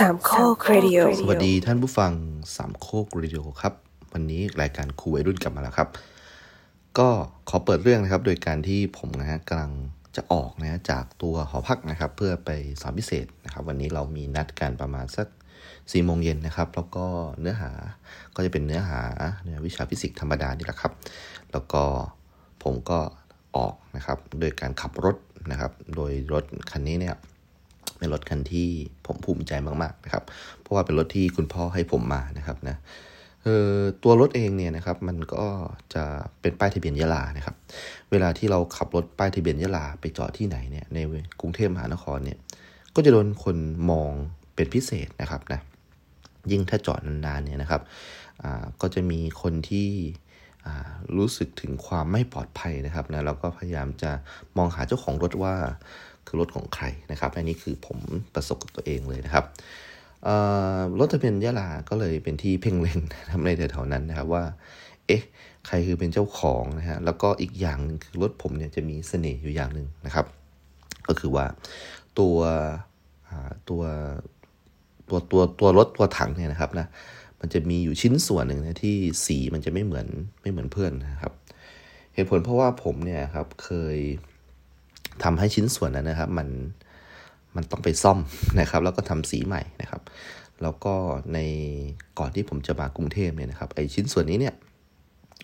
สามโคกเรดิโอสวัสดีท่านผู้ฟังสามโคกเรดิโอครับ วันนี้รายการครูวัยรุ่นกลับมาแล้วครับ ก็ขอเปิดเรื่องนะครับ โดยการที่ผมนะฮะกำลังจะออกนะจากตัวหอพักนะครับ เพื่อไปสอนพิเศษนะครับ วันนี้เรามีนัดกันประมาณสักสี่โมงเย็นนะครับ แล้วก็เนื้อหาก็จะเป็นเนื้อหาเนื้อวิชาฟิสิกส์ธรรมดานี่แหละครับ แล้วก็ผมก็ออกนะครับ โดยการขับรถนะครับ โดยรถคันนี้เนี่ย เป็นรถคันที่ผมภูมิใจมากๆนะครับ เพราะว่าเป็นรถที่คุณพ่อให้ผมมานะครับนะเออตัวรถเองเนี่ยนะครับมันก็จะเป็นป้ายทะเบียนยะลานะครับ เวลาที่เราขับรถป้ายทะเบียนยะลาไปจอดที่ไหนเนี่ยในกรุงเทพมหานครเนี่ยก็จะโดนคนมองเป็นพิเศษนะครับนะยิ่งถ้าจอดนานๆเนี่ยนะครับอ่าก็จะมีคนที่อ่ารู้สึกถึงความไม่ปลอดภัยนะครับนะแล้วก็พยายามจะมองหาเจ้าของรถว่า คือรถของใครนะครับ อันนี้คือผมประสบกับตัวเองเลยนะครับรถทะเบียนยะลาก็เลยเป็นที่เพ่งเล็งนะครับในแถวๆนั้นนะครับว่า เอ๊ะ ใครคือเป็นเจ้าของนะฮะ แล้วก็อีกอย่างหนึงคือรถผมเนี่ยจะมีเสน่ห์อยู่อย่างหนึ่งนะครับ ก็คือว่าตัวตัวตัวตัวตัวรถตัวถังเนี่ยนะครับนะ มันจะมีอยู่ชิ้นส่วนหนึ่งนะที่สีมันจะไม่เหมือนไม่เหมือนเพื่อนนะครับ เหตุผลเพราะว่าผมเนี่ยครับเคย ทำให้ชิ้นส่วนนั้นนะครับ มันมันต้องไปซ่อมนะครับ แล้วก็ทำสีใหม่นะครับ แล้วก็ในก่อนที่ผมจะมากรุงเทพเนี่ยนะครับไอชิ้นส่วนนี้เนี่ย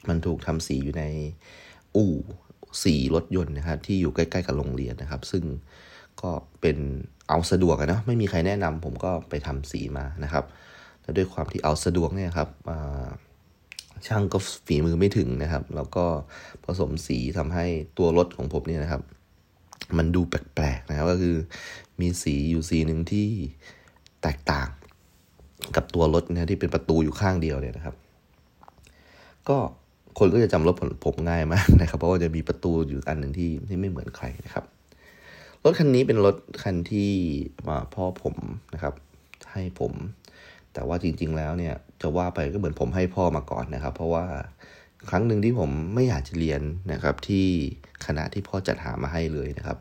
มันถูกทำสีอยู่ในอู่สีรถยนต์นะครับที่อยู่ใกล้ๆกับโรงเรียนนะครับ ซึ่งก็เป็นเอาสะดวกอะนะไม่มีใครแนะนำผมก็ไปทำสีมานะครับแล้วด้วยความที่เอาสะดวกเนี่ยครับช่างก็ฝีมือไม่ถึงนะครับ แล้วก็ผสมสีทำให้ตัวรถของผมเนี่ยนะครับ มันดูแปลกๆนะครับก็คือมีสีอยู่สีหนึ่งที่แตกต่างกับตัวรถนะที่เป็นประตูอยู่ข้างเดียวเนี่ยนะครับ ก็คนก็จะจำรถผมผมง่ายมากนะครับ เพราะว่าจะมีประตูอยู่อันหนึ่งที่ที่ไม่เหมือนใครนะครับ รถคันนี้เป็นรถคันที่มาพ่อผมนะครับ ให้ผม แต่ว่าจริง ๆ แล้วเนี่ยจะว่าไปก็เหมือนผมให้พ่อมาก่อนนะครับ เพราะว่า ครั้งหนึ่งที่ผมไม่อยากจะเรียนนะครับที่ขณะที่พ่อจัดหามาให้เลยนะครับ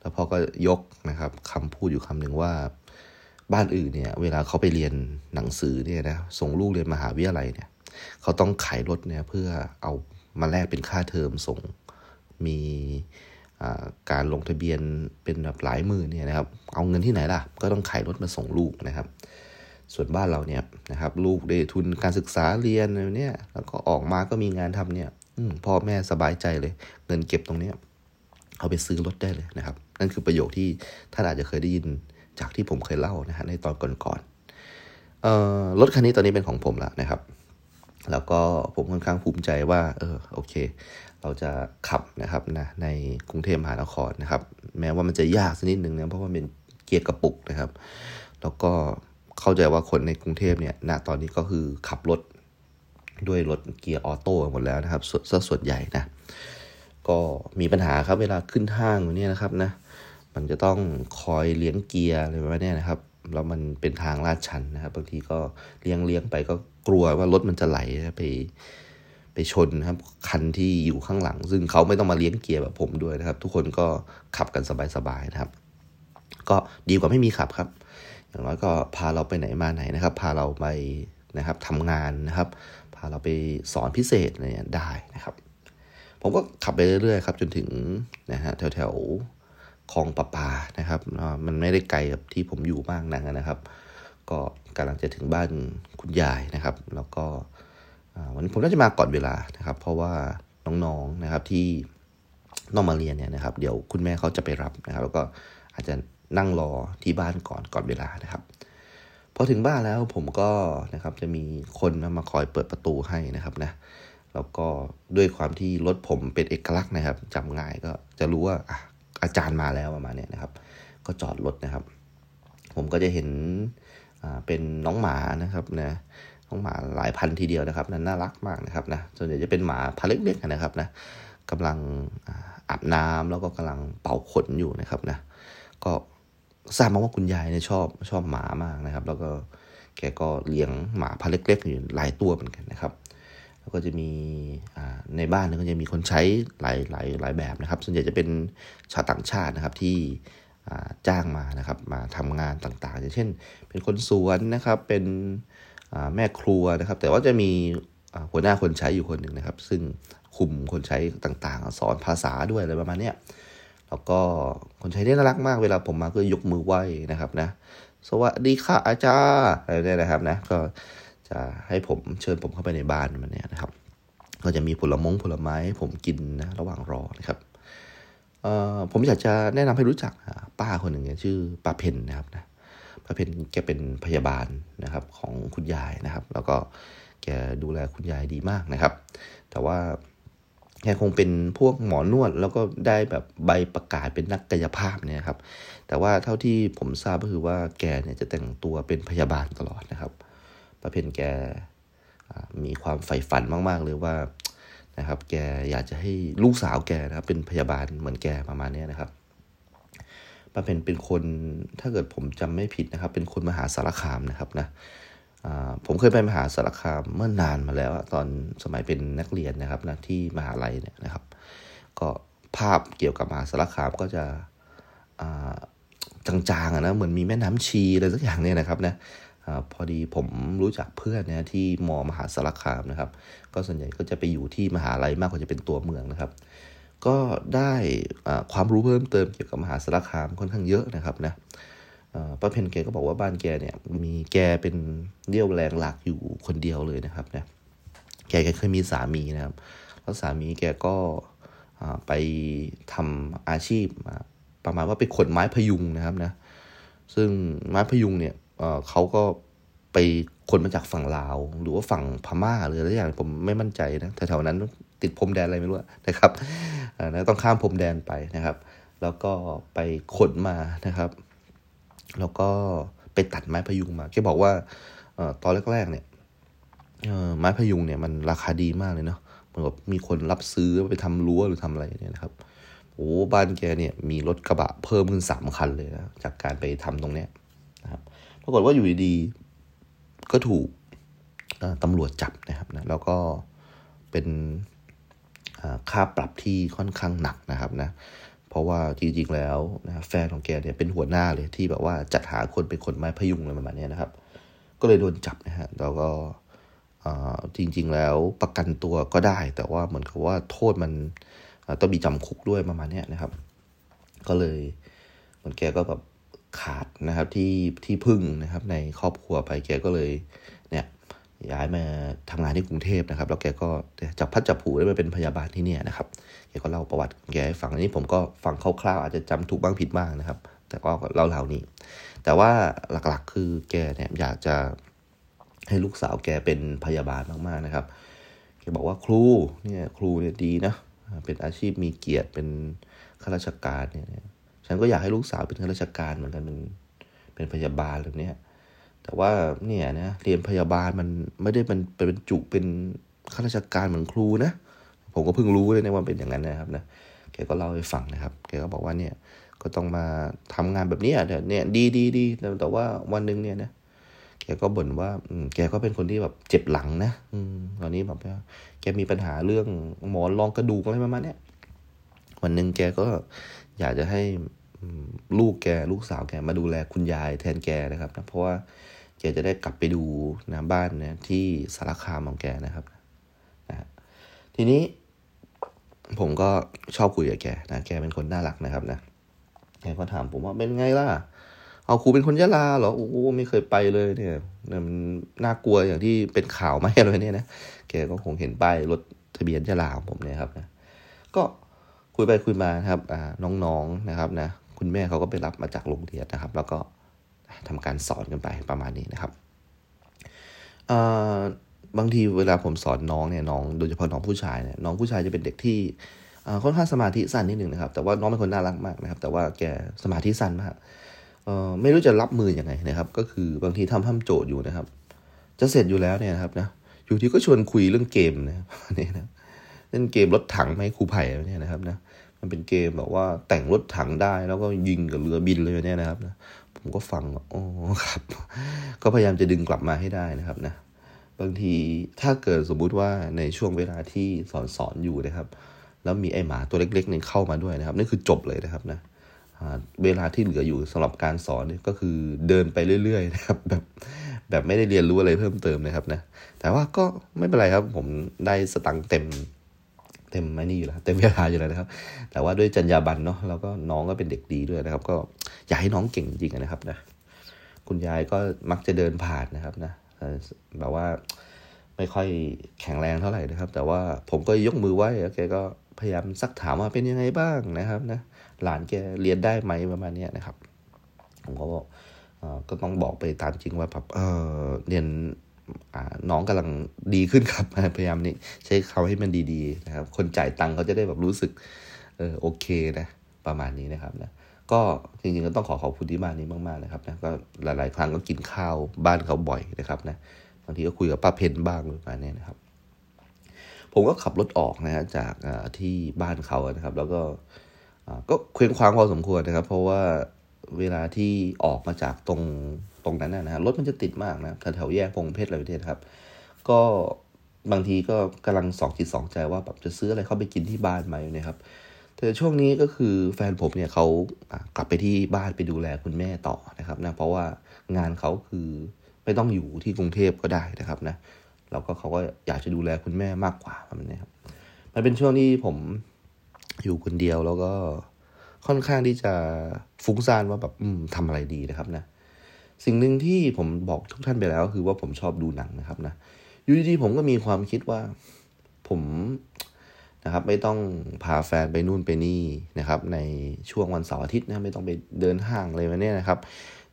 แล้วพ่อก็ยกนะครับคำพูดอยู่คำหนึ่งว่าบ้านอื่นเนี่ยเวลาเขาไปเรียนหนังสือเนี่ยนะส่งลูกเรียนมหาวิทยาลัยเนี่ยเขาต้องขายรถเนี่ยเพื่อเอามาแลกเป็นค่าเทอมส่งมีการลงทะเบียนเป็นแบบหลายหมื่นเนี่ยนะครับ เอาเงินที่ไหนล่ะ ก็ต้องขายรถมาส่งลูกนะครับ ส่วนบ้านเราเนี่ยนะครับ ลูกได้ทุนการศึกษาเรียนอะไรเนี่ยแล้วก็ออกมาก็มีงานทำเนี่ยพ่อแม่สบายใจเลย เงินเก็บตรงเนี้ยเอาไปซื้อรถได้เลยนะครับ นั่นคือประโยคที่ท่านอาจจะเคยได้ยินจากที่ผมเคยเล่านะฮะในตอนก่อนๆเอ่อรถคันนี้ตอนนี้เป็นของผมแล้วนะครับ แล้วก็ผมค่อนข้างภูมิใจว่า เออโอเค เราจะขับนะครับนะในกรุงเทพมหานครนะครับ แม้ว่ามันจะยากสักนิดหนึ่งนะเพราะว่าเป็นเกียร์กระปุกนะครับ แล้วก็ เข้าใจว่าคนในกรุงเทพเนี่ยณตอนนี้ก็คือขับรถด้วยรถเกียร์ออโต้หมดแล้วนะครับส่วนส่วนใหญ่นะก็มีปัญหาครับเวลาขึ้นห้างเนี่ยนะครับนะมันจะต้องคอยเลี้ยงเกียร์อะไรประมาณเนี้นะครับแล้วมันเป็นทางลาดชันนะครับ บางทีก็เลี้ยงเลี้ยงไปก็กลัวว่ารถมันจะไหลไปไปชนนะครับคันที่อยู่ข้างหลัง ซึ่งเขาไม่ต้องมาเลี้ยงเกียร์แบบผมด้วยนะครับ ทุกคนก็ขับกันสบายๆนะครับ ก็ดีกว่าไม่มีขับครับ อย่างน้อยก็พาเราไปไหนมาไหนนะครับ พาเราไปนะครับทำงานนะครับ พาเราไปสอนพิเศษอะไรเนี่ยได้นะครับ ผมก็ขับไปเรื่อยๆครับจนถึงนะฮะแถวๆคลองประปานะครับ มันไม่ได้ไกลกับที่ผมอยู่มากนักนะครับ ก็กำลังจะถึงบ้านคุณยายนะครับ แล้วก็วันนี้ผมน่าจะมาก่อนเวลานะครับ เพราะว่าน้องๆนะครับที่ต้องมาเรียนเนี่ยนะครับ เดี๋ยวคุณแม่เขาจะไปรับนะครับ แล้วก็อาจจะ นั่งรอที่บ้านก่อนก่อนเวลานะครับพอถึงบ้านแล้วผมก็นะครับจะมีคนมาคอยเปิดประตูให้นะครับนะแล้วก็ด้วยความที่รถผมเป็นเอกลักษณ์นะครับจำง่ายก็จะรู้ว่าอาจารย์มาแล้วประมาณเนี้ยนะครับ ก็จอดรถนะครับ ผมก็จะเห็นเป็นน้องหมานะครับนะน้องหมาหลายพันทีเดียวนะครับนั้นน่ารักมากนะครับนะส่วนใหญ่จะเป็นหมาพันเล็กๆนะครับนะกำลังอาอาบน้ำแล้วก็กำลังเป่าขนอยู่นะครับนะก็ ทราบมาว่าคุณยายเนี่ยชอบชอบหมามากนะครับ แล้วก็แกก็เลี้ยงหมาพันเล็กๆอยู่หลายตัวเหมือนกันนะครับ แล้วก็จะมีในบ้านเนี่ยก็จะมีคนใช้หลายหลายหลายแบบนะครับ ส่วนใหญ่จะเป็นชาวต่างชาตินะครับที่จ้างมานะครับมาทำงานต่างๆ อย่างเช่น เป็นคนสวนนะครับเป็นแม่ครัวนะครับ แต่ว่าจะมีหัวหน้าคนใช้อยู่คนหนึ่งนะครับ ซึ่งคุมคนใช้ต่างๆ สอนภาษาด้วยอะไรประมาณนี้ แล้วก็คนใช้นี่น่ารักมากเวลาผมมาก็ยกมือไหว้นะครับนะ สวัสดีค่ะอาจารย์อะไรเนี่ยนะครับนะก็จะให้ผมเชิญผมเข้าไปในบ้านมันเนี่ยนะครับ ก็จะมีผลมงผลไม้ผมกินนะระหว่างรอนะครับผมอยากจะแนะนำให้รู้จักป้าคนหนึ่งชื่อป้าเพนนะครับนะป้าเพนแกเป็นพยาบาลนะครับของคุณยายนะครับ แล้วก็แกดูแลคุณยายดีมากนะครับ แต่ว่า แกคงเป็นพวกหมอนวดแล้วก็ได้แบบใบประกาศเป็นนักกายภาพเนี่ยครับ แต่ว่าเท่าที่ผมทราบก็คือว่าแกเนี่ยจะแต่งตัวเป็นพยาบาลตลอดนะครับป้าเพนแกมีความใฝ่ฝันมาก ๆ เลยว่านะครับ แกอยากจะให้ลูกสาวแกนะครับเป็นพยาบาลเหมือนแกประมาณนี้นะครับป้าเพนเป็นคนถ้าเกิดผมจำไม่ผิดนะครับ เป็นคนมหาสารคามนะครับนะ ผมเคยไปมหาสารคามเมื่อนานมาแล้วตอนสมัยเป็นนักเรียนนะครับนะที่มหาลัยเนี่ยนะครับ ก็ภาพเกี่ยวกับมหาสารคามก็จะจางๆนะเหมือนมีแม่น้ำชีอะไรสักอย่างเนี่ยนะครับนะอพอดีผมรู้จักเพื่อนนะที่มอมหาสารคามนะครับ ก็ส่วนใหญ่ก็จะไปอยู่ที่มหาลัยมากกว่าจะเป็นตัวเมืองนะครับ ก็ได้ความรู้เพิ่มเติมเกี่ยวกับมหาสารคามค่อนข้างเยอะนะครับนะ ป้าเพนแกก็บอกว่าบ้านแกเนี่ยมีแกเป็นเรี่ยวแรงหลักอยู่คนเดียวเลยนะครับนะแกแกเคยมีสามีนะครับ แล้วสามีแกก็ไปทำอาชีพประมาณว่าไปขนไม้พยุงนะครับนะซึ่งไม้พยุงเนี่ยเขาก็ไปขนมาจากฝั่งลาว หรือว่าฝั่งพม่าหรืออะไรอย่างผมไม่มั่นใจนะแถวๆนั้นติดพรมแดนอะไรไม่รู้นะครับนะต้องข้ามพรมแดนไปนะครับ แล้วก็ไปขนมานะครับ แล้วก็ไปตัดไม้พยุงมาแกบอกว่าตอนแรกๆเนี่ยไม้พยุงเนี่ยมันราคาดีมากเลยเนาะเหมือนกับมีคนรับซื้อไปทำรั้วหรือทำอะไรเนี่ยนะครับโอ้บ้านแกเนี่ยมีรถกระบะเพิ่มขึ้นสามคันเลยนะจากการไปทำตรงเนี้ยนะครับปรากฏว่าอยู่ดีๆก็ถูกตำรวจจับนะครับนะแล้วก็เป็นค่าปรับที่ค่อนข้างหนักนะครับนะ เพราะว่าจริงๆแล้วนะแฟนของแกเนี่ยเป็นหัวหน้าเลยที่แบบว่าจัดหาคนเป็นคนไม้พยุงอะไรประมาณนี้นะครับ ก็เลยโดนจับนะฮะแล้วก็จริง ๆ แล้วประกันตัวก็ได้ แต่ว่าเหมือนกับว่าโทษมันต้องมีจำคุกด้วยประมาณนี้นะครับ ก็เลยเหมือนแกก็แบบขาดนะครับที่ที่พึ่งนะครับในครอบครัวไปแกก็เลยเนี่ยย้ายมาทำงานที่กรุงเทพนะครับ แล้วแกก็จับพัดจับผูได้มาเป็นพยาบาลที่นี่นะครับ กก็เล่าประวัติแกให้ฟังอันนี้ผมก็ฟังคร่าวๆอาจจะจำถูกบ้างผิดบ้างนะครับ แต่ก็เล่าเหล่านี้ แต่ว่าหลักๆคือแกเนี่ยอยากจะให้ลูกสาวแกเป็นพยาบาลมากๆนะครับแกบอกว่าครูเนี่ยครูเนี่ยดีนะเป็นอาชีพมีเกียรติเป็นข้าราชการเนี่ยฉันก็อยากให้ลูกสาวเป็นข้าราชการเหมือนกันเป็นเป็นพยาบาลแบบนี้แต่ว่าเนี่ยนะเรียนพยาบาลมันไม่ได้เป็นเป็นจุเป็นข้าราชการเหมือนครูนะ ผมก็เพิ่งรู้เลยนะว่าเป็นอย่างนั้นนะครับนะแกก็เล่าให้ฟังนะครับแกก็บอกว่าเนี่ยก็ต้องมาทำงานแบบนี้เนี่ยดีดีดีแต่ว่าวันหนึ่งเนี่ยนะแกก็บ่นว่าแกก็เป็นคนที่แบบเจ็บหลังนะอืมตอนนี้แบบแกมีปัญหาเรื่องหมอนรองกระดูกอะไรประมาณนี้วันหนึ่งแกก็อยากจะให้ลูกแกลูกสาวแกมาดูแลคุณยายแทนแกนะครับนะเพราะว่าแกจะได้กลับไปดูนะบ้านเนี่ยที่สารคามของแกนะครับนะทีนี้ ผมก็ชอบคุยกับแกนะแกเป็นคนน่ารักนะครับนะแกก็ถามผมว่าเป็นไงล่ะ เอาครูเป็นคนยะลาเหรอโอ้ไม่เคยไปเลยเนี่ยมันน่ากลัวอย่างที่เป็นข่าวไหมอะไรเนี่ยนะแกก็คงเห็นป้ายรถทะเบียนยะลาของผมเนี่ยครับนะก็คุยไปคุยมาครับน้องๆนะครับนะคุณแม่เขาก็ไปรับมาจากโรงเรียนนะครับ แล้วก็ทำการสอนกันไปประมาณนี้นะครับ บางทีเวลาผมสอนน้องเนี่ยน้องโดยเฉพาะน้องผู้ชายเนี่ยน้องผู้ชายจะเป็นเด็กที่ค่อนข้างสมาธิสั้นนิดหนึ่งนะครับ แต่ว่าน้องเป็นคนน่ารักมากนะครับ แต่ว่าแกสมาธิสั้นมากไม่รู้จะรับมืออยังไงนะครับ ก็คือบางทีทำทำโจทย์อยู่นะครับ จะเสร็จอยู่แล้วเนี่ยครับนะอยู่ที่ก็ชวนคุยเรื่องเกมนะนี่นะเล่นเกมรถถังไหมครูไผ่เนี่ยนะครับนะมันเป็นเกมแบบว่าแต่งรถถังได้แล้วก็ยิงกับเรือบินเลยเนี่ยนะครับนะผมก็ฟังโอ้ครับ ก็พยายามจะดึงกลับมาให้ได้นะครับนะ บางทีถ้าเกิดสมมุติว่าในช่วงเวลาที่สอนสอนอยู่นะครับ แล้วมีไอหมาตัวเล็กๆนึงเข้ามาด้วยนะครับนี่คือจบเลยนะครับนะเวลาที่เหลืออยู่สำหรับการสอนเนี่ยก็คือเดินไปเรื่อยๆนะครับแบบแบบไม่ได้เรียนรู้อะไรเพิ่มเติมนะครับนะแต่ว่าก็ไม่เป็นไรครับผมได้สตังค์เต็มเต็มไม่นี่อยู่แล้วเต็มเวลาอยู่แล้วนะครับ แต่ว่าด้วยจรรยาบรรณเนาะแล้วก็น้องก็เป็นเด็กดีด้วยนะครับ ก็อยากให้น้องเก่งจริงนะครับนะคุณยายก็มักจะเดินผ่านนะครับนะ แบบว่าไม่ค่อยแข็งแรงเท่าไหร่นะครับ แต่ว่าผมก็ยกมือไหว้แกก็พยายามซักถามว่าเป็นยังไงบ้างนะครับนะหลานแกเรียนได้ไหมประมาณนี้นะครับ ผมก็บอกก็ต้องบอกไปตามจริงว่าแบบเออเรียนน้องกำลังดีขึ้นครับพยายามนี่ใช้เขาให้มันดีๆนะครับ คนจ่ายตังค์เขาจะได้แบบรู้สึกเออโอเคนะ ประมาณนี้นะครับนะ ก็จริงๆก็ต้องขอขอบคุณที่บ้านนี้มากๆนะครับนะก็หลายๆครั้งก็กินข้าวบ้านเขาบ่อยนะครับนะบางทีก็คุยกับป้าเพนบ้างประมาณนี้นะครับ ผมก็ขับรถออกนะฮะจากที่บ้านเขานะครับ แล้วก็ก็เคว้งคว้างพอสมควรนะครับ เพราะว่าเวลาที่ออกมาจากตรงตรงนั้นนะฮะรถมันจะติดมากนะแถวแยกพงเพชรอะไรประเทศครับ ก็บางทีก็กำลังสองจิตสองใจว่าแบบจะซื้ออะไรเข้าไปกินที่บ้านไหมนะครับ แต่ช่วงนี้ก็คือแฟนผมเนี่ยเขากลับไปที่บ้านไปดูแลคุณแม่ต่อนะครับนะเพราะว่างานเขาคือไม่ต้องอยู่ที่กรุงเทพก็ได้นะครับนะแล้วก็เขาก็อยากจะดูแลคุณแม่มากกว่าแบบนี้ครับมันเป็นช่วงที่ผมอยู่คนเดียวแล้วก็ค่อนข้างที่จะฟุ้งซ่านว่าแบบอืมทำอะไรดีนะครับนะ สิ่งหนึ่งที่ผมบอกทุกท่านไปแล้ว คือว่าผมชอบดูหนังนะครับนะอยู่ดีๆผมก็มีความคิดว่า ผม นะครับ ไม่ต้องพาแฟนไปนู่นไปนี่นะครับ ในช่วงวันเสาร์อาทิตย์นะไม่ต้องไปเดินห้างอะไรแบบนี้นะครับ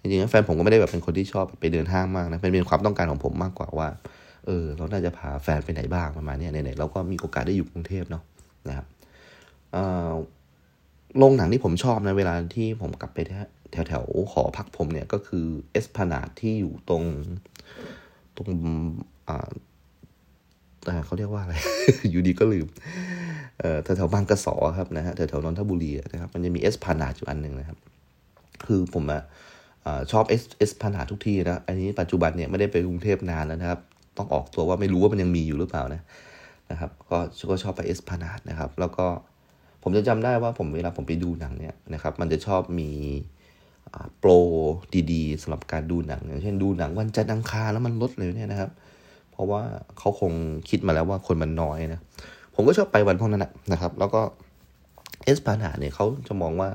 จริงๆแฟนผมก็ไม่ได้แบบเป็นคนที่ชอบไปเดินห้างมากนะเป็นเป็นความต้องการของผมมากกว่าว่าเออเราน่าจะพาแฟนไปไหนบ้างประมาณนี้ไหนๆเราก็มีโอกาสได้อยู่กรุงเทพเนาะนะครับโรงหนังที่ผมชอบนะเวลาที่ผมกลับไปแถวแถวหอพักผมเนี่ยก็คือเอสพานาดที่อยู่ตรงตรงอ่า เขาเรียกว่าอะไร อยู่ดีก็ลืมเอ่อแถวๆบางกระสอครับนะฮะแถวๆนนทบุรีนะครับ มันจะมีเอสพานาดอยู่อันหนึ่งนะครับ คือผมอะชอบเอสเอสพานาทุกที่นะ อันนี้ปัจจุบันเนี่ยไม่ได้ไปกรุงเทพนานแล้วนะครับ ต้องออกตัวว่าไม่รู้ว่ามันยังมีอยู่หรือเปล่านะนะครับ ก็ก็ชอบไปเอสพานาดนะครับ แล้วก็ผมจะจำได้ว่าผมเวลาผมไปดูหนังเนี่ยนะครับ มันจะชอบมีโปรดีๆสำหรับการดูหนังอย่างเช่นดูหนังวันจันทร์อังคารแล้วมันลดเลยเนี่ยนะครับ ราะว่าเขาคงคิดมาแล้วว่าคนมันน้อยนะ ผมก็ชอบไปวันพวกนั้นนะครับ แล้วก็เอสพานาเนี่ยเขาจะมองว่า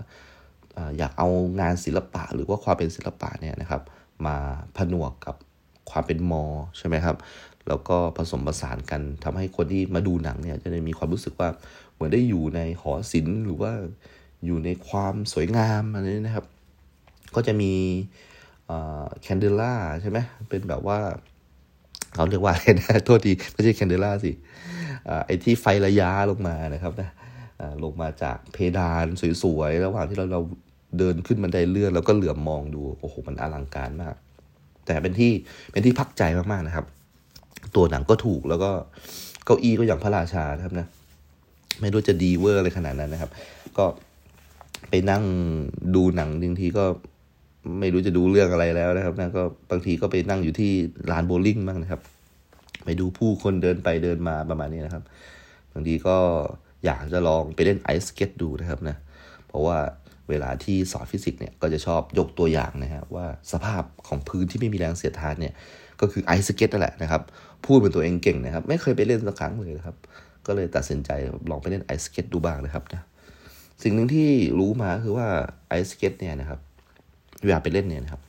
อยากเอางานศิลปะหรือว่าความเป็นศิลปะเนี่ยนะครับ มาผนวกกับความเป็นมอใช่ไหมครับ แล้วก็ผสมผสานกันทำให้คนที่มาดูหนังเนี่ยจะได้มีความรู้สึกว่าเหมือนได้อยู่ในหอศิลป์หรือว่าอยู่ในความสวยงามอะไรนี้นะครับ ก็จะมีแคนเดล่าใช่ไหมเป็นแบบว่า เขาเรียกว่าอะไรนะโทษทีไม่ใช่แคนเดล่าสิไอ้ที่ไฟระยะลงมานะครับนะลงมาจากเพดานสวยๆ ระหว่างที่เราเราเดินขึ้นบันไดเลื่อนแล้วก็เหลือบมองดูโอ้โหมันอลังการมาก แต่เป็นที่เป็นที่พักใจมากๆนะครับ ตัวหนังก็ถูกแล้วก็เก้าอี้ก็อย่างพระราชาครับนะไม่รู้จะดีเวอร์อะไรขนาดนั้นนะครับ ก็ไปนั่งดูหนังบางทีก็ ไม่รู้จะดูเรื่องอะไรแล้วนะครับนะก็บางทีก็ไปนั่งอยู่ที่ลานโบว์ลิ่งบ้างนะครับ ไปดูผู้คนเดินไปเดินมาประมาณนี้นะครับ บางทีก็อยากจะลองไปเล่น ice skate ดูนะครับนะ เพราะว่าเวลาที่สอนฟิสิกส์เนี่ยก็จะชอบยกตัวอย่างนะครับว่าสภาพของพื้นที่ไม่มีแรงเสียดทานเนี่ยก็คือ ice skate นั่นแหละนะครับ พูดเป็นตัวเองเก่งนะครับ ไม่เคยไปเล่นสักครั้งเลยนะครับ ก็เลยตัดสินใจลองไปเล่นไอสเก็ตดูบ้างนะครับนะสิ่งหนึ่งที่รู้มาคือว่าไอสเก็ตเนี่ยนะครับ เวลาไปเล่นเนี่ยนะครับ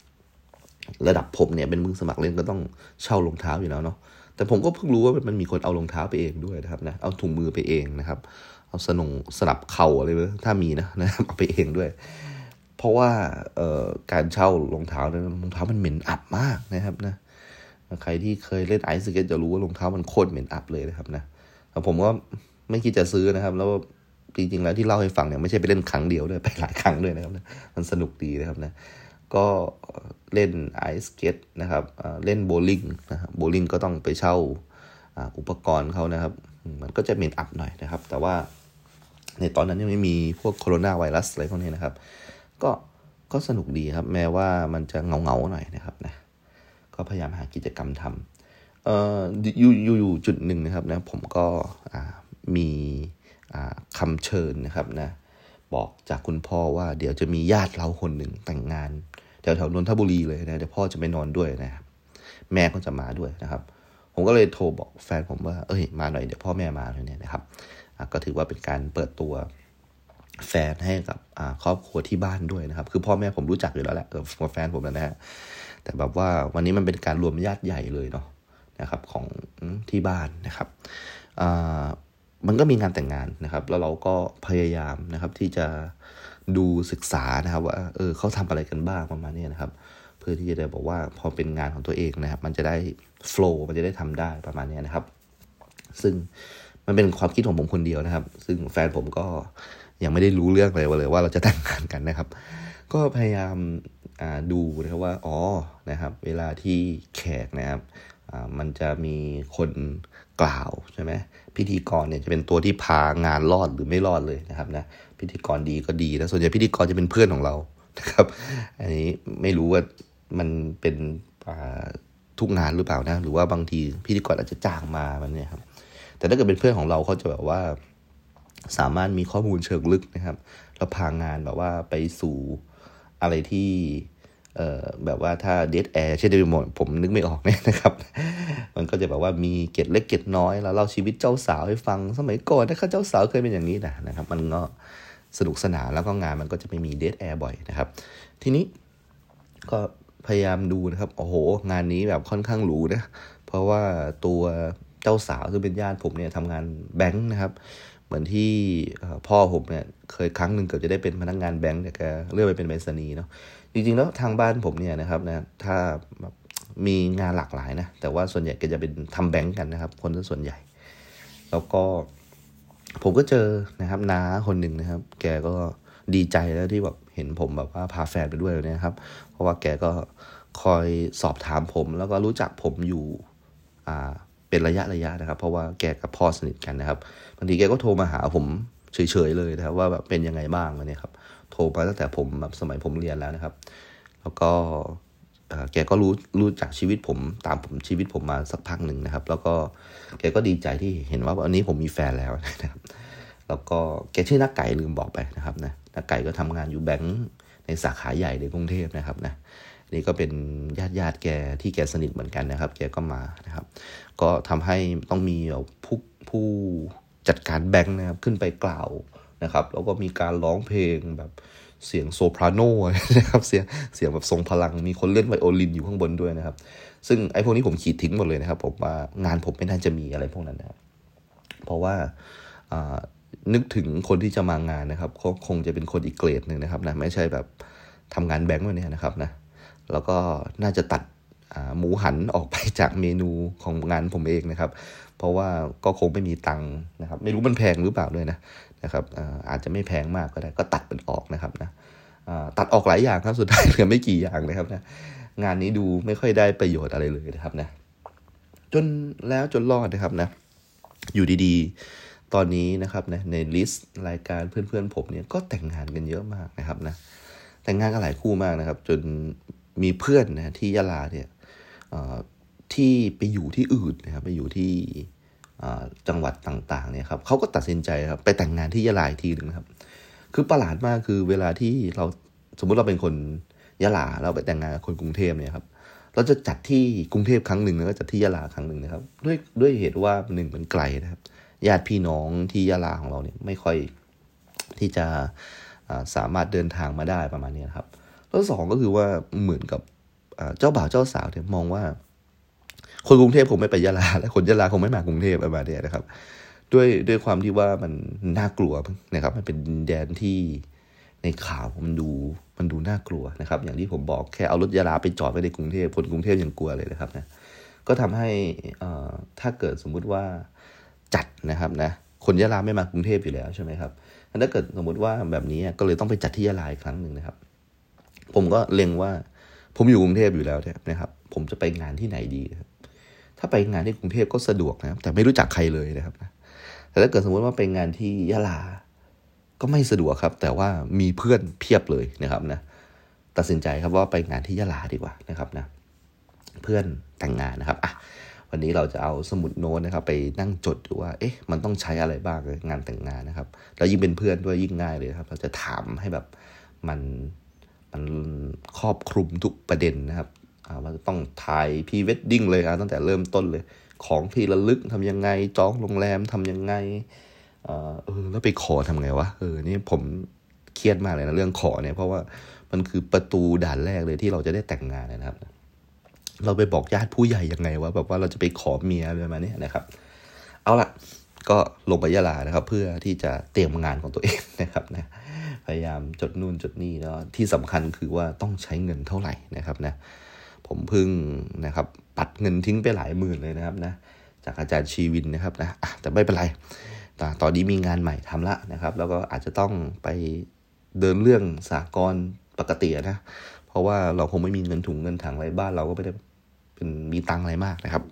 ระดับผมเนี่ยเป็นมือสมัครเล่นก็ต้องเช่ารองเท้าอยู่แล้วเนาะแต่ผมก็เพิ่งรู้ว่ามันมีคนเอารองเท้าไปเองด้วยนะครับนะเอาถุงมือไปเองนะครับ เอาสนงสนับเข่าอะไรถ้ามีนะนะครับเอาไปเองด้วย เพราะว่าเอ่อการเช่ารองเท้าเนี่ยรองเท้ามันเหม็นอับมากนะครับนะใครที่เคยเล่นไอซ์สเก็ตจะรู้ว่ารองเท้ามันโคตรเหม็นอับเลยนะครับนะผมก็ไม่คิดจะซื้อนะครับ แล้ว จริงๆแล้วที่เล่าให้ฟังเนี่ยไม่ใช่ไปเล่นครั้งเดียวด้วยไปหลายครั้งด้วยนะครับ มันสนุกดีนะครับนะก็เล่น ice skate นะครับเล่นโบว์ลิ่งนะครับโบว์ลิ่งก็ต้องไปเช่าอุปกรณ์เขานะครับ มันก็จะเหม็นอับหน่อยนะครับ แต่ว่าในตอนนั้นยังไม่มีพวกโคโรนาไวรัสอะไรพวกนี้นะครับ ก็ก็สนุกดีครับ แม้ว่ามันจะเงาเงาหน่อยนะครับนะก็พยายามหากิจกรรมทำเอ่ออยู่อยู่จุดหนึ่งนะครับนะผมก็มี คำเชิญนะครับนะบอกจากคุณพ่อว่าเดี๋ยวจะมีญาติเราคนหนึ่งแต่งงานแถวแถวนนทบุรีเลยนะเดี๋ยวพ่อจะไปนอนด้วยนะครับแม่ก็จะมาด้วยนะครับ ผมก็เลยโทรบอกแฟนผมว่าเอ้ยมาหน่อยเดี๋ยวพ่อแม่มาเลยเนี่ยนะครับก็ถือว่าเป็นการเปิดตัวแฟนให้กับครอบครัวที่บ้านด้วยนะครับ คือพ่อแม่ผมรู้จักอยู่แล้วแหละกับแฟนผมนะฮะแต่แบบว่าวันนี้มันเป็นการรวมญาติใหญ่เลยเนาะนะครับของที่บ้านนะครับ มันก็มีงานแต่งงานนะครับ แล้วเราก็พยายามนะครับที่จะดูศึกษานะครับ ว่าเออเขาทำอะไรกันบ้างประมาณนี้นะครับ เพื่อที่จะได้บอกว่าพอเป็นงานของตัวเองนะครับ มันจะได้โฟล์มันจะได้ทำได้ประมาณนี้นะครับ ซึ่งมันเป็นความคิดของผมคนเดียวนะครับ ซึ่งแฟนผมก็ยังไม่ได้รู้เรื่องเลยว่าเลยว่าเราจะแต่งงานกันนะครับ ก็พยายามดูนะครับว่าอ๋อนะครับ เวลาที่แขกนะครับมันจะมีคนกล่าวใช่ไหม พิธีกรเนี่ยจะเป็นตัวที่พางานรอดหรือไม่รอดเลยนะครับนะพิธีกรดีก็ดีแล้วส่วนใหญ่พิธีกรจะเป็นเพื่อนของเรานะครับ อันนี้ไม่รู้ว่ามันเป็นทุกงานหรือเปล่านะ หรือว่าบางทีพิธีกรอาจจะจ้างมามันเนี่ยครับ แต่ถ้าเกิดเป็นเพื่อนของเราเขาจะแบบว่า สามารถมีข้อมูลเชิงลึกนะครับ แล้วพางานแบบว่าไปสู่อะไรที่ แบบว่าถ้าเดทแอร์เช่นเดียวกันผมนึกไม่ออกเนี่ยนะครับ มันก็จะแบบว่ามีเกตเล็กเกตน้อยแล้วเล่าชีวิตเจ้าสาวให้ฟังสมัยก่อนนะครับเจ้าสาวเคยเป็นอย่างนี้นะนะครับ มันก็สนุกสนานแล้วก็งานมันก็จะไม่มีเดทแอร์บ่อยนะครับ ทีนี้ก็พยายามดูนะครับ โอ้โห งานนี้แบบค่อนข้างหรูนะเพราะว่าตัวเจ้าสาวซึ่งเป็นญาติผมเนี่ยทำงานแบงค์นะครับ เหมือนที่พ่อผมเนี่ยเคยครั้งหนึ่งเกือบจะได้เป็นพนักงงานแบงค์แต่แกเลื่อนไปเป็นเบสนีเนาะ จริงๆแล้วทางบ้านผมเนี่ยนะครับนะถ้ามีงานหลากหลายนะแต่ว่าส่วนใหญ่ก็จะเป็นทำแบงก์กันนะครับ คนส่วนใหญ่ แล้วก็ผมก็เจอนะครับน้าคนหนึ่งนะครับ แกก็ดีใจแล้วที่แบบเห็นผมแบบว่าพาแฟนไปด้วยนะครับ เพราะว่าแกก็คอยสอบถามผม แล้วก็รู้จักผมอยู่อ่าเป็นระยะระยะนะครับ เพราะว่าแกกับพ่อสนิทกันนะครับบางทีแกก็โทรมาหาผมเฉยๆเลยนะครับว่าแบบเป็นยังไงบ้างเนี่ยครับ ทรมาตั้งแต่ผมแบบสมัยผมเรียนแล้วนะครับ แล้วก็แกก็รู้รู้จากชีวิตผมตามผมชีวิตผมมาสักพักหนึ่งนะครับ แล้วก็แกก็ดีใจที่เห็นว่าวันนี้ผมมีแฟนแล้วนะครับ แล้วก็แกชื่อนักไก่ลืมบอกไปนะครับนะนักไก่ก็ทำงานอยู่แบงค์ในสาขาใหญ่ในกรุงเทพนะครับนะนี่ก็เป็นญาติญาติแกที่แกสนิทเหมือนกันนะครับ แกก็มานะครับ ก็ทำให้ต้องมีผู้ผู้จัดการแบงค์นะครับ ขึ้นไปกล่าว นะครับ แล้วก็มีการร้องเพลงแบบเสียงโซปราโนนะครับเสียงเสียงแบบทรงพลังมีคนเล่นไวโอลินอยู่ข้างบนด้วยนะครับ ซึ่งไอ้พวกนี้ผมขีดทิ้งหมดเลยนะครับผมว่างานผมไม่น่าจะมีอะไรพวกนั้นนะครับเพราะว่านึกถึงคนที่จะมางานนะครับเขาคงจะเป็นคนอีกเกรดหนึ่งนะครับนะไม่ใช่แบบทำงานแบงก์วันนี้นะครับนะแล้วก็น่าจะตัดหมูหันออกไปจากเมนูของงานผมเองนะครับ เพราะว่าก็คงไม่มีตังค์นะครับ ไม่รู้มันแพงหรือเปล่าด้วยนะ นะครับอาจจะไม่แพงมากก็ได้ก็ตัดมันออกนะครับนะตัดออกหลายอย่างครับสุดท้ายเหลือไม่กี่อย่างนะครับนะงานนี้ดูไม่ค่อยได้ประโยชน์อะไรเลยนะครับนะจนแล้วจนรอดนะครับนะอยู่ดีๆ ตอนนี้นะครับนะในลิสต์รายการเพื่อนๆผมเนี่ยก็แต่งงานกันเยอะมากนะครับนะแต่งงานกันหลายคู่มากนะครับ จนมีเพื่อนนะที่ยะลาเนี่ยที่ไปอยู่ที่อื่นนะครับไปอยู่ที่ จังหวัดต่างๆเนี่ยครับเขาก็ตัดสินใจครับไปแต่งงานที่ยะลาอีกทีหนึ่งครับ คือประหลาดมากคือเวลาที่เราสมมุติเราเป็นคนยะลาเราไปแต่งงานกับคนกรุงเทพเนี่ยครับเราจะจัดที่กรุงเทพครั้งหนึ่งแล้วก็จัดที่ยะลาครั้งหนึ่งนะครับ ด้วยด้วยเหตุว่าหนึ่งมันไกลนะครับญาติพี่น้องที่ยะลาของเราเนี่ยไม่ค่อยที่จะสามารถเดินทางมาได้ประมาณนี้ครับแล้วสองก็คือว่าเหมือนกับเจ้าบ่าวเจ้าสาวเนี่ยมองว่า คนกรุงเทพคงไม่ไปยะลาและคนยะลาคงไม่มากรุงเทพประมาณนี้นะครับ ด้วยด้วยความที่ว่ามันน่ากลัวนะครับ มันเป็นแดนที่ในข่าวมันดูมันดูน่ากลัวนะครับ อย่างที่ผมบอกแค่เอารถยะลาไปจอดไว้ในกรุงเทพคนกรุงเทพยังกลัวเลยนะครับนะก็ทำให้ถ้าเกิดสมมุติว่าจัดนะครับนะคนยะลาไม่มากรุงเทพอยู่แล้วใช่ไหมครับถ้าเกิดสมมุติว่าแบบนี้ก็เลยต้องไปจัดที่ยะลาอีกครั้งหนึ่งนะครับ ผมก็เล็งว่าผมอยู่กรุงเทพอยู่แล้วนะครับ ผมจะไปงานที่ไหนดีครับ ถ้าไปงานที่กรุงเทพก็สะดวกนะครับ แต่ไม่รู้จักใครเลยนะครับแต่ถ้าเกิดสมมติว่าไปงานที่ยะลา ก็ไม่สะดวกครับ แต่ว่ามีเพื่อนเพียบเลยนะครับนะตัดสินใจครับว่าไปงานที่ยะลาดีกว่านะครับนะเพื่อนแต่งงานนะครับอะวันนี้เราจะเอาสมุดโน้ตนะครับ ไปนั่งจดดูว่า เอ๊ะ มันต้องใช้อะไรบ้างงานแต่งงานนะครับ แล้วยิ่งเป็นเพื่อนด้วยยิ่งง่ายเลยครับ เราจะถามให้แบบมันมันครอบคลุมทุกประเด็นนะครับ ว่าจะต้องถ่ายพรีเวดดิ้งเลยอะตั้งแต่เริ่มต้นเลย ของที่ระลึกทำยังไงจองโรงแรมทำยังไงเออแล้วไปขอทำไงวะเออนี่ผมเครียดมากเลยนะเรื่องขอเนี่ยเพราะว่ามันคือประตูด่านแรกเลยที่เราจะได้แต่งงานนะครับ เราไปบอกญาติผู้ใหญ่ยังไงว่าแบบว่าเราจะไปขอเมียอะไรมาเนี่ยนะครับ เอาละก็ลงไปยะลานะครับ เพื่อที่จะเตรียมงานของตัวเองนะครับนะพยายามจดนู่นจดนี่แล้วที่สำคัญคือว่าต้องใช้เงินเท่าไหร่นะครับนะ ผมพึ่งนะครับปัดเงินทิ้งไปหลายหมื่นเลยนะครับนะจากอาจารย์ชีวินนะครับนะแต่ไม่เป็นไรตอนนี้มีงานใหม่ทำละนะครับ แล้วก็อาจจะต้องไปเดินเรื่องสากลปกตินะเพราะว่าเราคงไม่มีเงินถุงเงินถังอะไรบ้านเราก็ไม่ได้เป็นมีตังอะไรมากนะครับ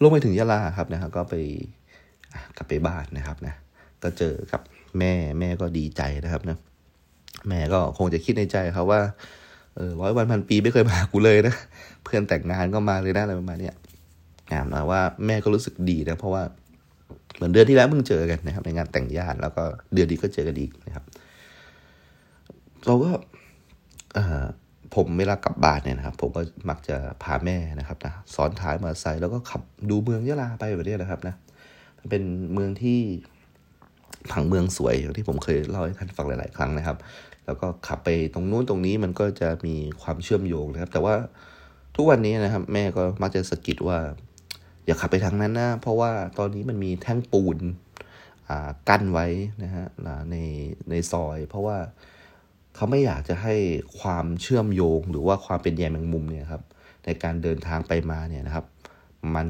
ลงไปถึงยะลาครับนะครับก็ไปกลับไปบ้านนะครับนะก็เจอกับแม่แม่ก็ดีใจนะครับนะแม่ก็คงจะคิดในใจครับว่า เออร้อยวันพันปีไม่เคยมากูเลยนะ เพื่อนแต่งงานก็มาเลยนะอะไรประมาณเนี้งามนะว่าแม่ก็รู้สึกดีนะ เพราะว่าเหมือนเดือนที่แล้วเพิ่งเจอกันนะครับ ในงานแต่งญาติแล้วก็เดือนนี้ก็เจอกันอีกนะครับ เราก็ผมเวลากลับบ้านเนี่ยนะครับ ผมก็มักจะพาแม่นะครับนะซ้อนท้ายมาใส่แล้วก็ขับดูเมืองยะลาไปแบบนี้นะครับนะมันเป็นเมืองที่ผังเมืองสวยอย่างที่ผมเคยเล่าให้ท่านฟังหลาย ๆ ครั้งนะครับ แล้วก็ขับไปตรงนู้นตรงนี้มันก็จะมีความเชื่อมโยงนะครับ แต่ว่าทุกวันนี้นะครับ แม่ก็มักจะสะกิดว่า อย่าขับไปทางนั้นนะเพราะว่าตอนนี้มันมีแท่งปูนกั้นไว้นะฮะในในซอย เพราะว่าเขาไม่อยากจะให้ความเชื่อมโยง หรือว่าความเป็นแยมแมงมุมเนี่ยครับ ในการเดินทางไปมาเนี่ยนะครับ มัน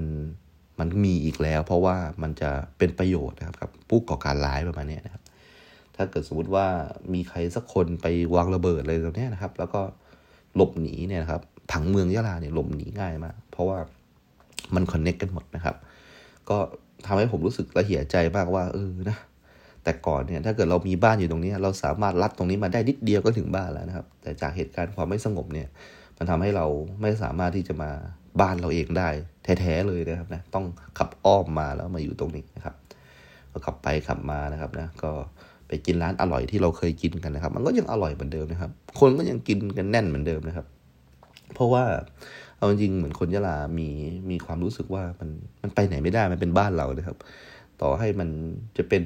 มันมีอีกแล้ว เพราะว่ามันจะเป็นประโยชน์นะครับกับผู้ก่อการร้ายประมาณนี้นะครับ ถ้าเกิดสมมติว่ามีใครสักคนไปวางระเบิดอะไรตรงนี้นะครับ แล้วก็หลบหนีเนี่ยนะครับผังเมืองยะลาเนี่ยหลบหนีง่ายมาก เพราะว่ามันคอนเน็กกันหมดนะครับ ก็ทำให้ผมรู้สึกละเหียใจมากว่าเออนะแต่ก่อนเนี่ยถ้าเกิดเรามีบ้านอยู่ตรงนี้ เราสามารถลัดตรงนี้มาได้นิดเดียวก็ถึงบ้านแล้วนะครับ แต่จากเหตุการณ์ความไม่สงบเนี่ย มันทำให้เราไม่สามารถที่จะมาบ้านเราเองได้ แท้ๆเลยนะครับนะต้องขับอ้อมมาแล้วมาอยู่ตรงนี้นะครับก็ขับไปขับมานะครับนะก็ ไปกินร้านอร่อยที่เราเคยกินกันนะครับ มันก็ยังอร่อยเหมือนเดิมนะครับ คนก็ยังกินกันแน่นเหมือนเดิมนะครับ เพราะว่าเอาจริงเหมือนคนยะลามีมีความรู้สึกว่ามันมันไปไหนไม่ได้มันเป็นบ้านเรานะครับ ต่อให้มันจะเป็น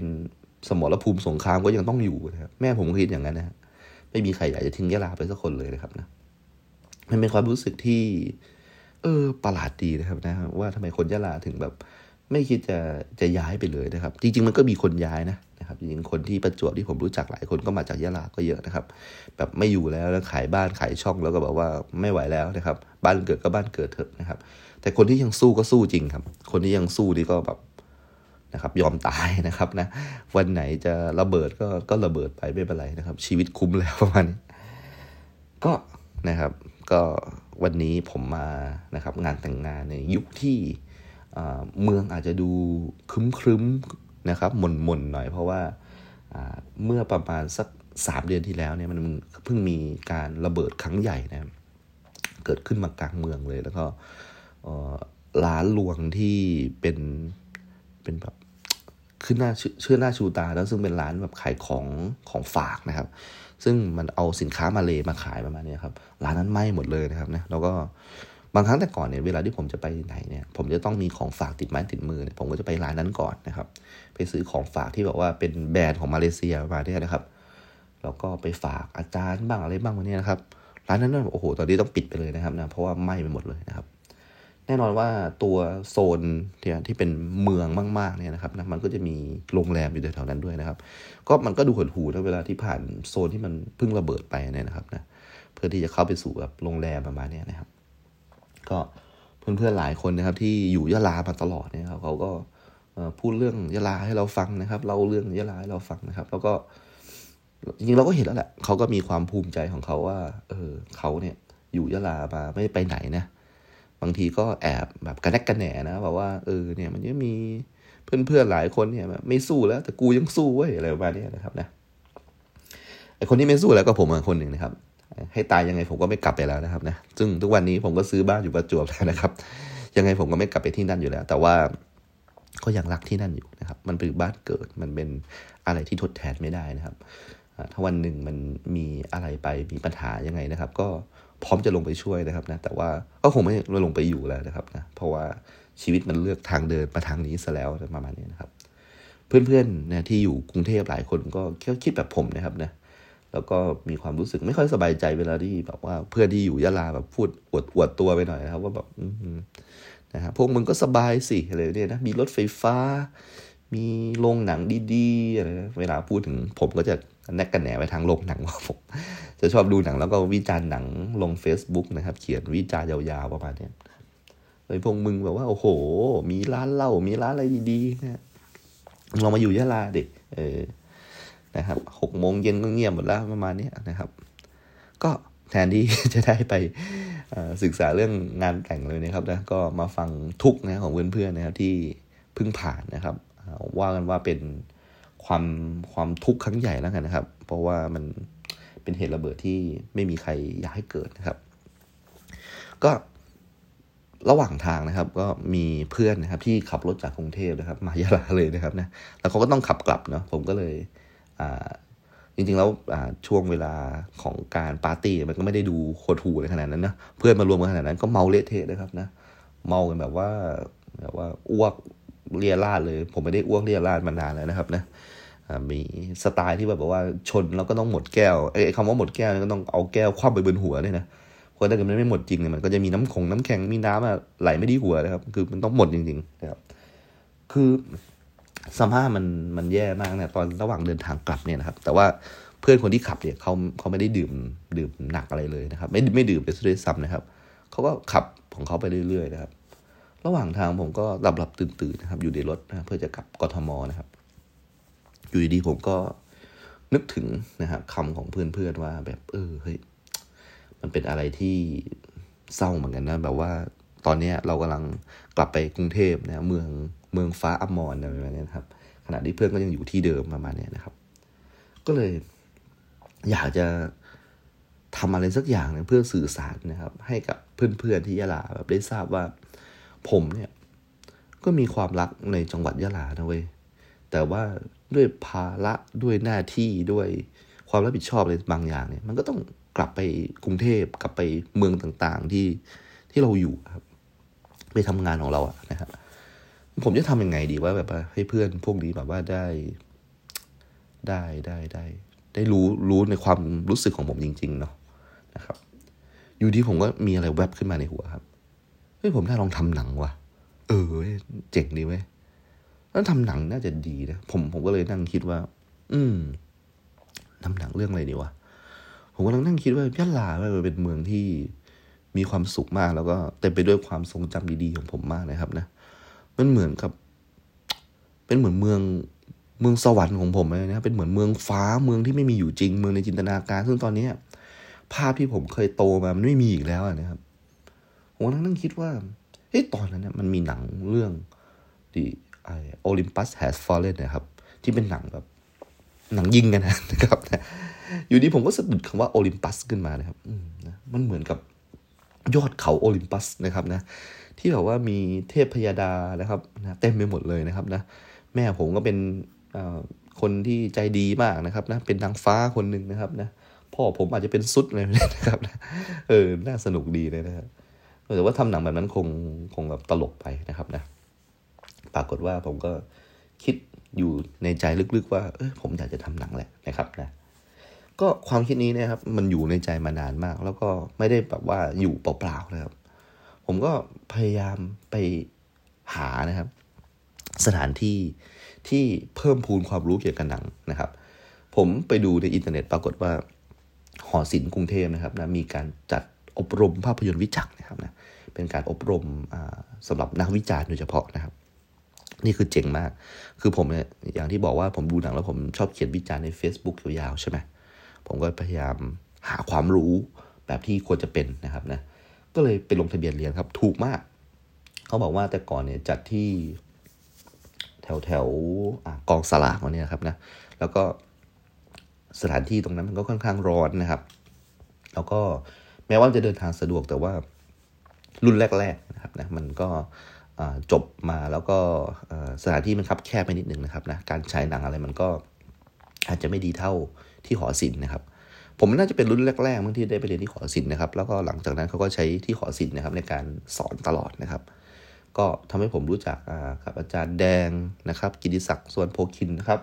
สมรภูมิสงครามก็ยังต้องอยู่นะครับแม่ผมคิดอย่างนั้นนะไม่มีใครอยากจะทิ้งยะลาไปสักคนเลยนะครับนะมันเป็นความรู้สึกที่ เออ ประหลาดดีนะครับนะว่าทำไมคนยะลาถึงแบบ ไม่คิดจะจะย้ายไปเลยนะครับ จริง ๆ มันก็มีคนย้ายนะ นะครับจริงๆคนที่ประจวบที่ผมรู้จักหลายคนก็มาจากยะลาก็เยอะนะครับ แบบไม่อยู่แล้วแล้วขายบ้านขายช่องแล้วก็บอกว่าไม่ไหวแล้วนะครับ บ้านเกิดก็บ้านเกิดเถอะนะครับ แต่คนที่ยังสู้ก็สู้จริงครับ คนที่ยังสู้นี่ก็แบบนะครับยอมตายนะครับนะวันไหนจะระเบิดก็ก็ระเบิดไปไม่เป็นไรนะครับ ชีวิตคุ้มแล้วประมาณนี้ก็นะครับก็วันนี้ผมมานะครับงานแต่งงานในยุคที่เมืองอาจจะดูครึ้มครึ้ม นะครับหม่นหม่นหน่อยเพราะว่าเมื่อประมาณสักสามเดือนที่แล้วเนี่ยมันเพิ่งมีการระเบิดครั้งใหญ่นะเกิดขึ้นมากลางเมืองเลย แล้วก็ร้านลวงที่เป็นเป็นแบบขึ้นหน้าเชื่อหน้าชูตา แล้วซึ่งเป็นร้านแบบขายของของฝากนะครับ ซึ่งมันเอาสินค้ามาเลมาขายประมาณนี้ครับร้านนั้นไหม้หมดเลยนะครับนะแล้วก็ บางครั้งแต่ก่อนเนี่ยเวลาที่ผมจะไปไหนเนี่ยผมจะต้องมีของฝากติดไม้ติดมือเนี่ยผมก็จะไปร้านนั้นก่อนนะครับ ไปซื้อของฝากที่แบบว่าเป็นแบรนด์ของมาเลเซียมาเนี่ยนะครับแล้วก็ไปฝากอาจารย์บ้างอะไรบ้างวันนี้นะครับร้านนั้นโอ้โหตอนนี้ต้องปิดไปเลยนะครับนะเพราะว่าไหม้ไปหมดเลยนะครับ แน่นอนว่าตัวโซนที่ที่เป็นเมืองมากๆเนี่ยนะครับนะมันก็จะมีโรงแรมอยู่แถวๆนั้นด้วยนะครับ ก็มันก็ดูหดหูนะเวลาที่ผ่านโซนที่มันเพิ่งระเบิดไปเนี่ยนะครับนะเพื่อที่จะเข้าไปสู่แบบโรงแรมประมาณนี้นะครับ ก็เพื่อนๆหลายคนนะครับ ที่อยู่ยะลามาตลอดเนี่ยครับเขาก็พูดเรื่องยะลาให้เราฟังนะครับเล่าเรื่องยะลาให้เราฟังนะครับ แล้วก็จริงเราก็เห็นแล้วแหละเขาก็มีความภูมิใจของเขาว่า เออเขาเนี่ยอยู่ยะลามาไม่ไปไหนนะ บางทีก็แอบแบบกระแนกกระแหนนะแบบว่าเออเนี่ยมันยังมีเพื่อนๆหลายคนเนี่ยไม่สู้แล้ว แต่กูยังสู้เว้ยอะไรประมาณนี้นะครับนะไอคนที่ไม่สู้แล้วก็ผมคนหนึ่งนะครับ ให้ตายยังไงผมก็ไม่กลับไปแล้วนะครับนะซึ่งทุกวันนี้ผมก็ซื้อบ้านอยู่ประจวบแล้วนะครับ ยังไงผมก็ไม่กลับไปที่นั่นอยู่แล้ว แต่ว่าก็ยังรักที่นั่นอยู่นะครับ มันเป็นบ้านเกิดมันเป็นอะไรที่ทดแทนไม่ได้นะครับ ถ้าวันหนึ่งมันมีอะไรไปมีปัญหายังไงนะครับ ก็พร้อมจะลงไปช่วยนะครับนะแต่ว่าก็คงไม่ลงไปอยู่แล้วนะครับนะเพราะว่าชีวิตมันเลือกทางเดินมาทางนี้ซะแล้วประมาณนี้นะครับ เพื่อนๆนะที่อยู่กรุงเทพหลายคนก็คิดแบบผมนะครับนะ แล้วก็มีความรู้สึกไม่ค่อยสบายใจเวลาที่แบบว่าเพื่อนที่อยู่ยะลาแบบพูดอวดอวดตัวไปหน่อยนะครับว่าแบบนะครับพวกมึงก็สบายสิอะไรเนี่ยนะมีรถไฟฟ้า มีโรงหนังดีๆอะไรเวลาพูดถึงผมก็จะแนกกันแหนไปทางโรงหนังว่าผมจะชอบดูหนังแล้วก็วิจารณ์หนังลง Facebook นะครับ เขียนวิจารณ์ยาวๆประมาณนี้เลยพวกมึงแบบว่าโอ้โห มีร้านเหล้ามีร้านอะไรดีๆนะลองมาอยู่ยะลาเด็กเออ นะครับหกโมงเย็นก็เงียบหมดแล้วประมาณนี้นะครับ ก็แทนที่จะได้ไปศึกษาเรื่องงานแต่งเลยนะครับนะก็มาฟังทุกนะของเพื่อนๆนะครับที่เพิ่งผ่านนะครับว่ากันว่าเป็นความความทุกข์ครั้งใหญ่แล้วกันนะครับ เพราะว่ามันเป็นเหตุระเบิดที่ไม่มีใครอยากให้เกิดนะครับ ก็ระหว่างทางนะครับ ก็มีเพื่อนนะครับที่ขับรถจากกรุงเทพนะครับ มายะลาเลยนะครับนะแล้วเขาก็ต้องขับกลับเนาะผมก็เลย จริงๆแล้วช่วงเวลาของการปาร์ตี้มันก็ไม่ได้ดูโคตรหูเลยขนาดนั้นนะเพื่อนมารวมกันขนาดนั้นก็เมาเละเทะนะครับนะเมากันแบบว่าแบบว่าอ้วกเรียราดเลย ผมไม่ได้อ้วกเรียราดมานานแล้วนะครับนะมีสไตล์ที่แบบว่าชนแล้วก็ต้องหมดแก้วไอ้คำว่าหมดแก้วก็ต้องเอาแก้วคว่ำไปบนหัวเลยนะเพราะถ้าเกิดมันไม่หมดจริงเนี่ยมันก็จะมีน้ำคงน้ำแข็งมีน้ำอะไหลไม่ดีหัวนะครับ คือมันต้องหมดจริงๆนะครับ คือ สภาพมันมันแย่มากเนี่ยตอนระหว่างเดินทางกลับเนี่ยนะครับ แต่ว่าเพื่อนคนที่ขับเนี่ยเขาเขาไม่ได้ดื่มดื่มหนักอะไรเลยนะครับ ไม่ไม่ดื่มไปซะด้วยซ้ำนะครับเขาก็ขับของเขาไปเรื่อยๆนะครับ ระหว่างทางผมก็หลับหลับตื่นตื่นนะครับ อยู่ในรถนะเพื่อจะกลับกทมนะครับ อยู่ดีๆผมก็นึกถึงนะครับคำของเพื่อนๆว่าแบบเออเฮ้ยมันเป็นอะไรที่เศร้าเหมือนกันนะแบบว่าตอนนี้เรากำลังกลับไปกรุงเทพนะเมือง เมืองฟ้าอมรอะไรแบบนี้นครับ ขณะที่เพื่อนก็ยังอยู่ที่เดิมประมาณนี้นะครับ ก็เลย อยากจะทำอะไรสักอย่างนึงเพื่อสื่อสารนะครับ ให้กับเพื่อนๆที่ยะลาแบบได้ทราบว่า ผมเนี่ย ก็มีความรักในจังหวัดยะลานะเว้ยแต่ว่าด้วยภาระด้วยหน้าที่ด้วยความรับผิดชอบอะไรบางอย่างเนี่ย มันก็ต้องกลับไปกรุงเทพกลับไปเมืองต่างๆที่ที่เราอยู่ครับ ไปทำงานของเราอะนะครับ ผมจะทำยังไงดีว่าแบบให้เพื่อนพวกนี้แบบว่าได้ได้ได้ได้ได้รู้รู้ในความรู้สึกของผมจริง ๆ เนาะนะครับ อยู่ที่ผมก็มีอะไรแวบขึ้นมาในหัวครับเฮ้ยผมน่าลองทำหนังว่ะ เออเจ๋งดีเว้ยแล้วทำหนังน่าจะดีนะผมผมก็เลยนั่งคิดว่า อืมทำหนังเรื่องอะไรดีวะผมกำลังนั่งคิดว่ายะลาเป็นเมืองที่มีความสุขมากแล้วก็เต็มไปด้วยความทรงจำดีๆของผมมากนะครับ นะ มันเหมือนกับ เป็นเหมือนเมืองเมืองสวรรค์ของผมเลยนะเป็นเหมือนเมืองฟ้าเมืองที่ไม่มีอยู่จริง เมืองในจินตนาการ ซึ่งตอนนี้ภาพที่ผมเคยโตมามันไม่มีอีกแล้วนะครับผมนั่งนั่งคิดว่าเฮ้ยตอนนั้นเนี่ยมันมีหนังเรื่องที่ไอโอลิมปัสแฮสฟอลเลนนะครับ ที่เป็นหนังแบบหนังยิงกันนะครับนะอยู่ดีผมก็สะดุดคำว่าโอลิมปัสขึ้นมานะครับมันเหมือนกับยอดเขาโอลิมปัสนะครับนะ ที่แบบว่ามีเทพพยาดานะครับนะเต็มไปหมดเลยนะครับนะแม่ผมก็เป็นคนที่ใจดีมากนะครับนะเป็นนางฟ้าคนหนึ่งนะครับนะพ่อผมอาจจะเป็นซุดเลยนะครับนะเออน่าสนุกดีเลยนะครับแต่ว่าทำหนังแบบนั้นคงคงแบบตลกไปนะครับนะปรากฏว่าผมก็คิดอยู่ในใจลึกๆว่าเออผมอยากจะทำหนังแหละนะครับนะก็ความคิดนี้นะครับมันอยู่ในใจมานานมาก แล้วก็ไม่ได้แบบว่าอยู่เปล่าๆนะครับ ผมก็พยายามไปหานะครับ สถานที่ที่เพิ่มพูนความรู้เกี่ยวกับหนังนะครับ ผมไปดูในอินเทอร์เน็ตปรากฏว่า หอศิลป์กรุงเทพนะครับนะมีการจัดอบรมภาพยนตร์วิจักรนะครับนะเป็นการอบรมสำหรับนักวิจารณ์โดยเฉพาะนะครับ นี่คือเจ๋งมาก คือผมเนี่ยอย่างที่บอกว่าผมดูหนังแล้วผมชอบเขียนวิจารณ์ใน Facebook ยาวๆใช่ไหมผมก็พยายามหาความรู้แบบที่ควรจะเป็นนะครับนะ ก็เลยไปลงทะเบียนเรียนครับ ถูกมาก เขาบอกว่าแต่ก่อนเนี่ยจัดที่แถวแถวกองสลากเนี่ยครับนะ แล้วก็สถานที่ตรงนั้นมันก็ค่อนข้างร้อนนะครับ แล้วก็แม้ว่าจะเดินทางสะดวกแต่ว่ารุ่นแรกๆนะครับนะมันก็จบมาแล้วก็สถานที่มันคับแคบไปนิดหนึ่งนะครับนะการฉายหนังอะไรมันก็อาจจะไม่ดีเท่าที่หอศิลป์นะครับ ผมน่าจะเป็นรุ่นแรกๆเมื่อที่ได้ไปเรียนที่หอศิลป์นะครับ แล้วก็หลังจากนั้นเขาก็ใช้ที่หอศิลป์นะครับ ในการสอนตลอดนะครับ ก็ทำให้ผมรู้จักกับอาจารย์แดงนะครับ กิติศักดิ์ส่วนโพคินนะครับ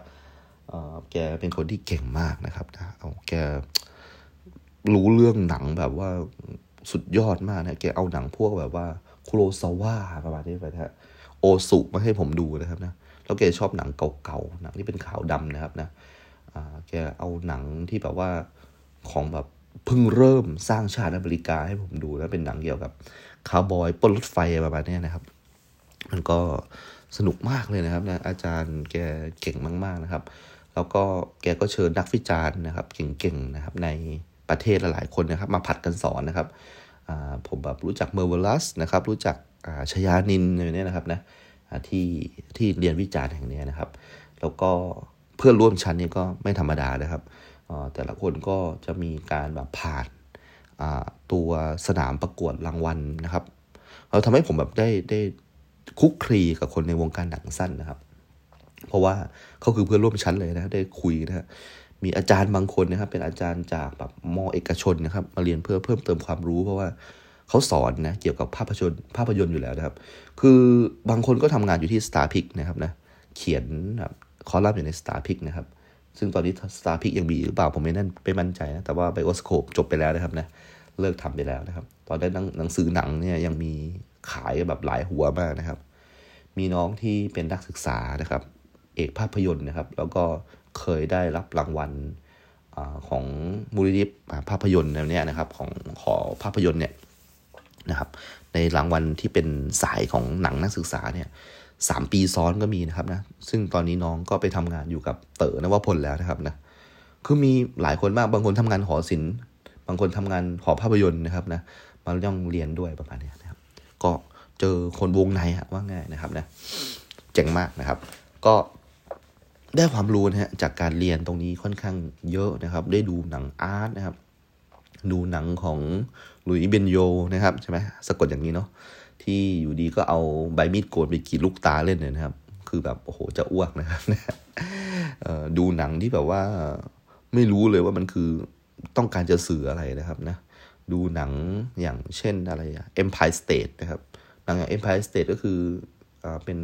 แกเป็นคนที่เก่งมากนะครับนะเอาแกรู้เรื่องหนังแบบว่าสุดยอดมากนะแกเอาหนังพวกแบบว่าคุโรซาวะประมาณนี้ไปนะโอสุมาให้ผมดูนะครับนะแล้วแกชอบหนังเก่าๆหนังที่เป็นขาวดำนะครับนะแกเอาหนังที่แบบว่า ของแบบเพิ่งเริ่มสร้างชาติอเมริกาให้ผมดูแล้วเป็นหนังเกี่ยวกับคาวบอยปนรถไฟประมาณนี้นะครับ มันก็สนุกมากเลยนะครับนะอาจารย์แกเก่งมาก ๆนะครับ แล้วก็แกก็เชิญนักวิจารณ์นะครับ เก่งๆนะครับ ในประเทศหลายๆคนนะครับ มาผัดกันสอนนะครับผมแบบรู้จักเมอร์เวลัสนะครับ รู้จักชยานินอะไรนี้นะครับนะที่ที่เรียนวิจารณ์แห่งนี้นะครับ แล้วก็เพื่อนร่วมชั้นนี่ก็ไม่ธรรมดานะครับ แต่ละคนก็จะมีการแบบผ่านตัวสนามประกวดรางวัลนะครับเราทำให้ผมแบบได้ได้คุกคลีกับคนในวงการหนังสั้นนะครับ เพราะว่าเขาคือเพื่อนร่วมชั้นเลยนะได้คุยนะมีอาจารย์บางคนนะครับ เป็นอาจารย์จากแบบมอเอกชนนะครับ มาเรียนเพื่อเพิ่มเติมความรู้เพราะว่าเขาสอนนะเกี่ยวกับภาพยนตร์ภาพยนตร์อยู่แล้วนะครับ คือบางคนก็ทำงานอยู่ที่ Star p i c นะครับนะเขียนแบบคอลัมน์อยู่ใน Star p i c นะครับ ซึ่งตอนนี้ Star p i c ยังมีหรือเปล่าผมไม่นั่นไม่มั่นใจนะ แต่ว่าไบโอสโคปจบไปแล้วนะครับนะเลิกทำไปแล้วนะครับ ตอนนี้หนังสือหนังเนี่ยยังมีขายแบบหลายหัวมากนะครับ มีน้องที่เป็นนักศึกษานะครับ เอกภาพยนตร์นะครับ แล้วก็เคยได้รับรางวัลอของมูลนิธิภาพยนตร์แนวนี้นะครับ ของขอภาพยนตร์เนี่ยนะครับ ในรางวัลที่เป็นสายของหนังนักศึกษาเนี่ย สามปีซ้อนก็มีนะครับนะซึ่งตอนนี้น้องก็ไปทำงานอยู่กับเต๋อนวพลแล้วนะครับนะคือมีหลายคนมากบางคนทำงานหอศิลป์บางคนทำงานหอภาพยนตร์นะครับนะมาต้องเรียนด้วยประมาณนี้นะครับ ก็เจอคนวงในอะว่าง่ายนะครับนะเจ๋งมากนะครับ ก็ได้ความรู้นะฮะจากการเรียนตรงนี้ค่อนข้างเยอะนะครับ ได้ดูหนังอาร์ตนะครับ ดูหนังของลุยเบนโยนะครับใช่ไหมสะกดอย่างนี้เนาะ ที่อยู่ดีก็เอาใบมีดโกนไปกรีดลูกตาเล่นเลยนะครับ คือแบบโอ้โหจะอ้วกนะครับดูหนังที่แบบว่าไม่รู้เลยว่ามันคือต้องการจะสื่ออะไรนะครับนะดูหนังอย่างเช่นอะไรอะ Empire State นะครับหนังอย่าง Empire State ก็คืออเป็น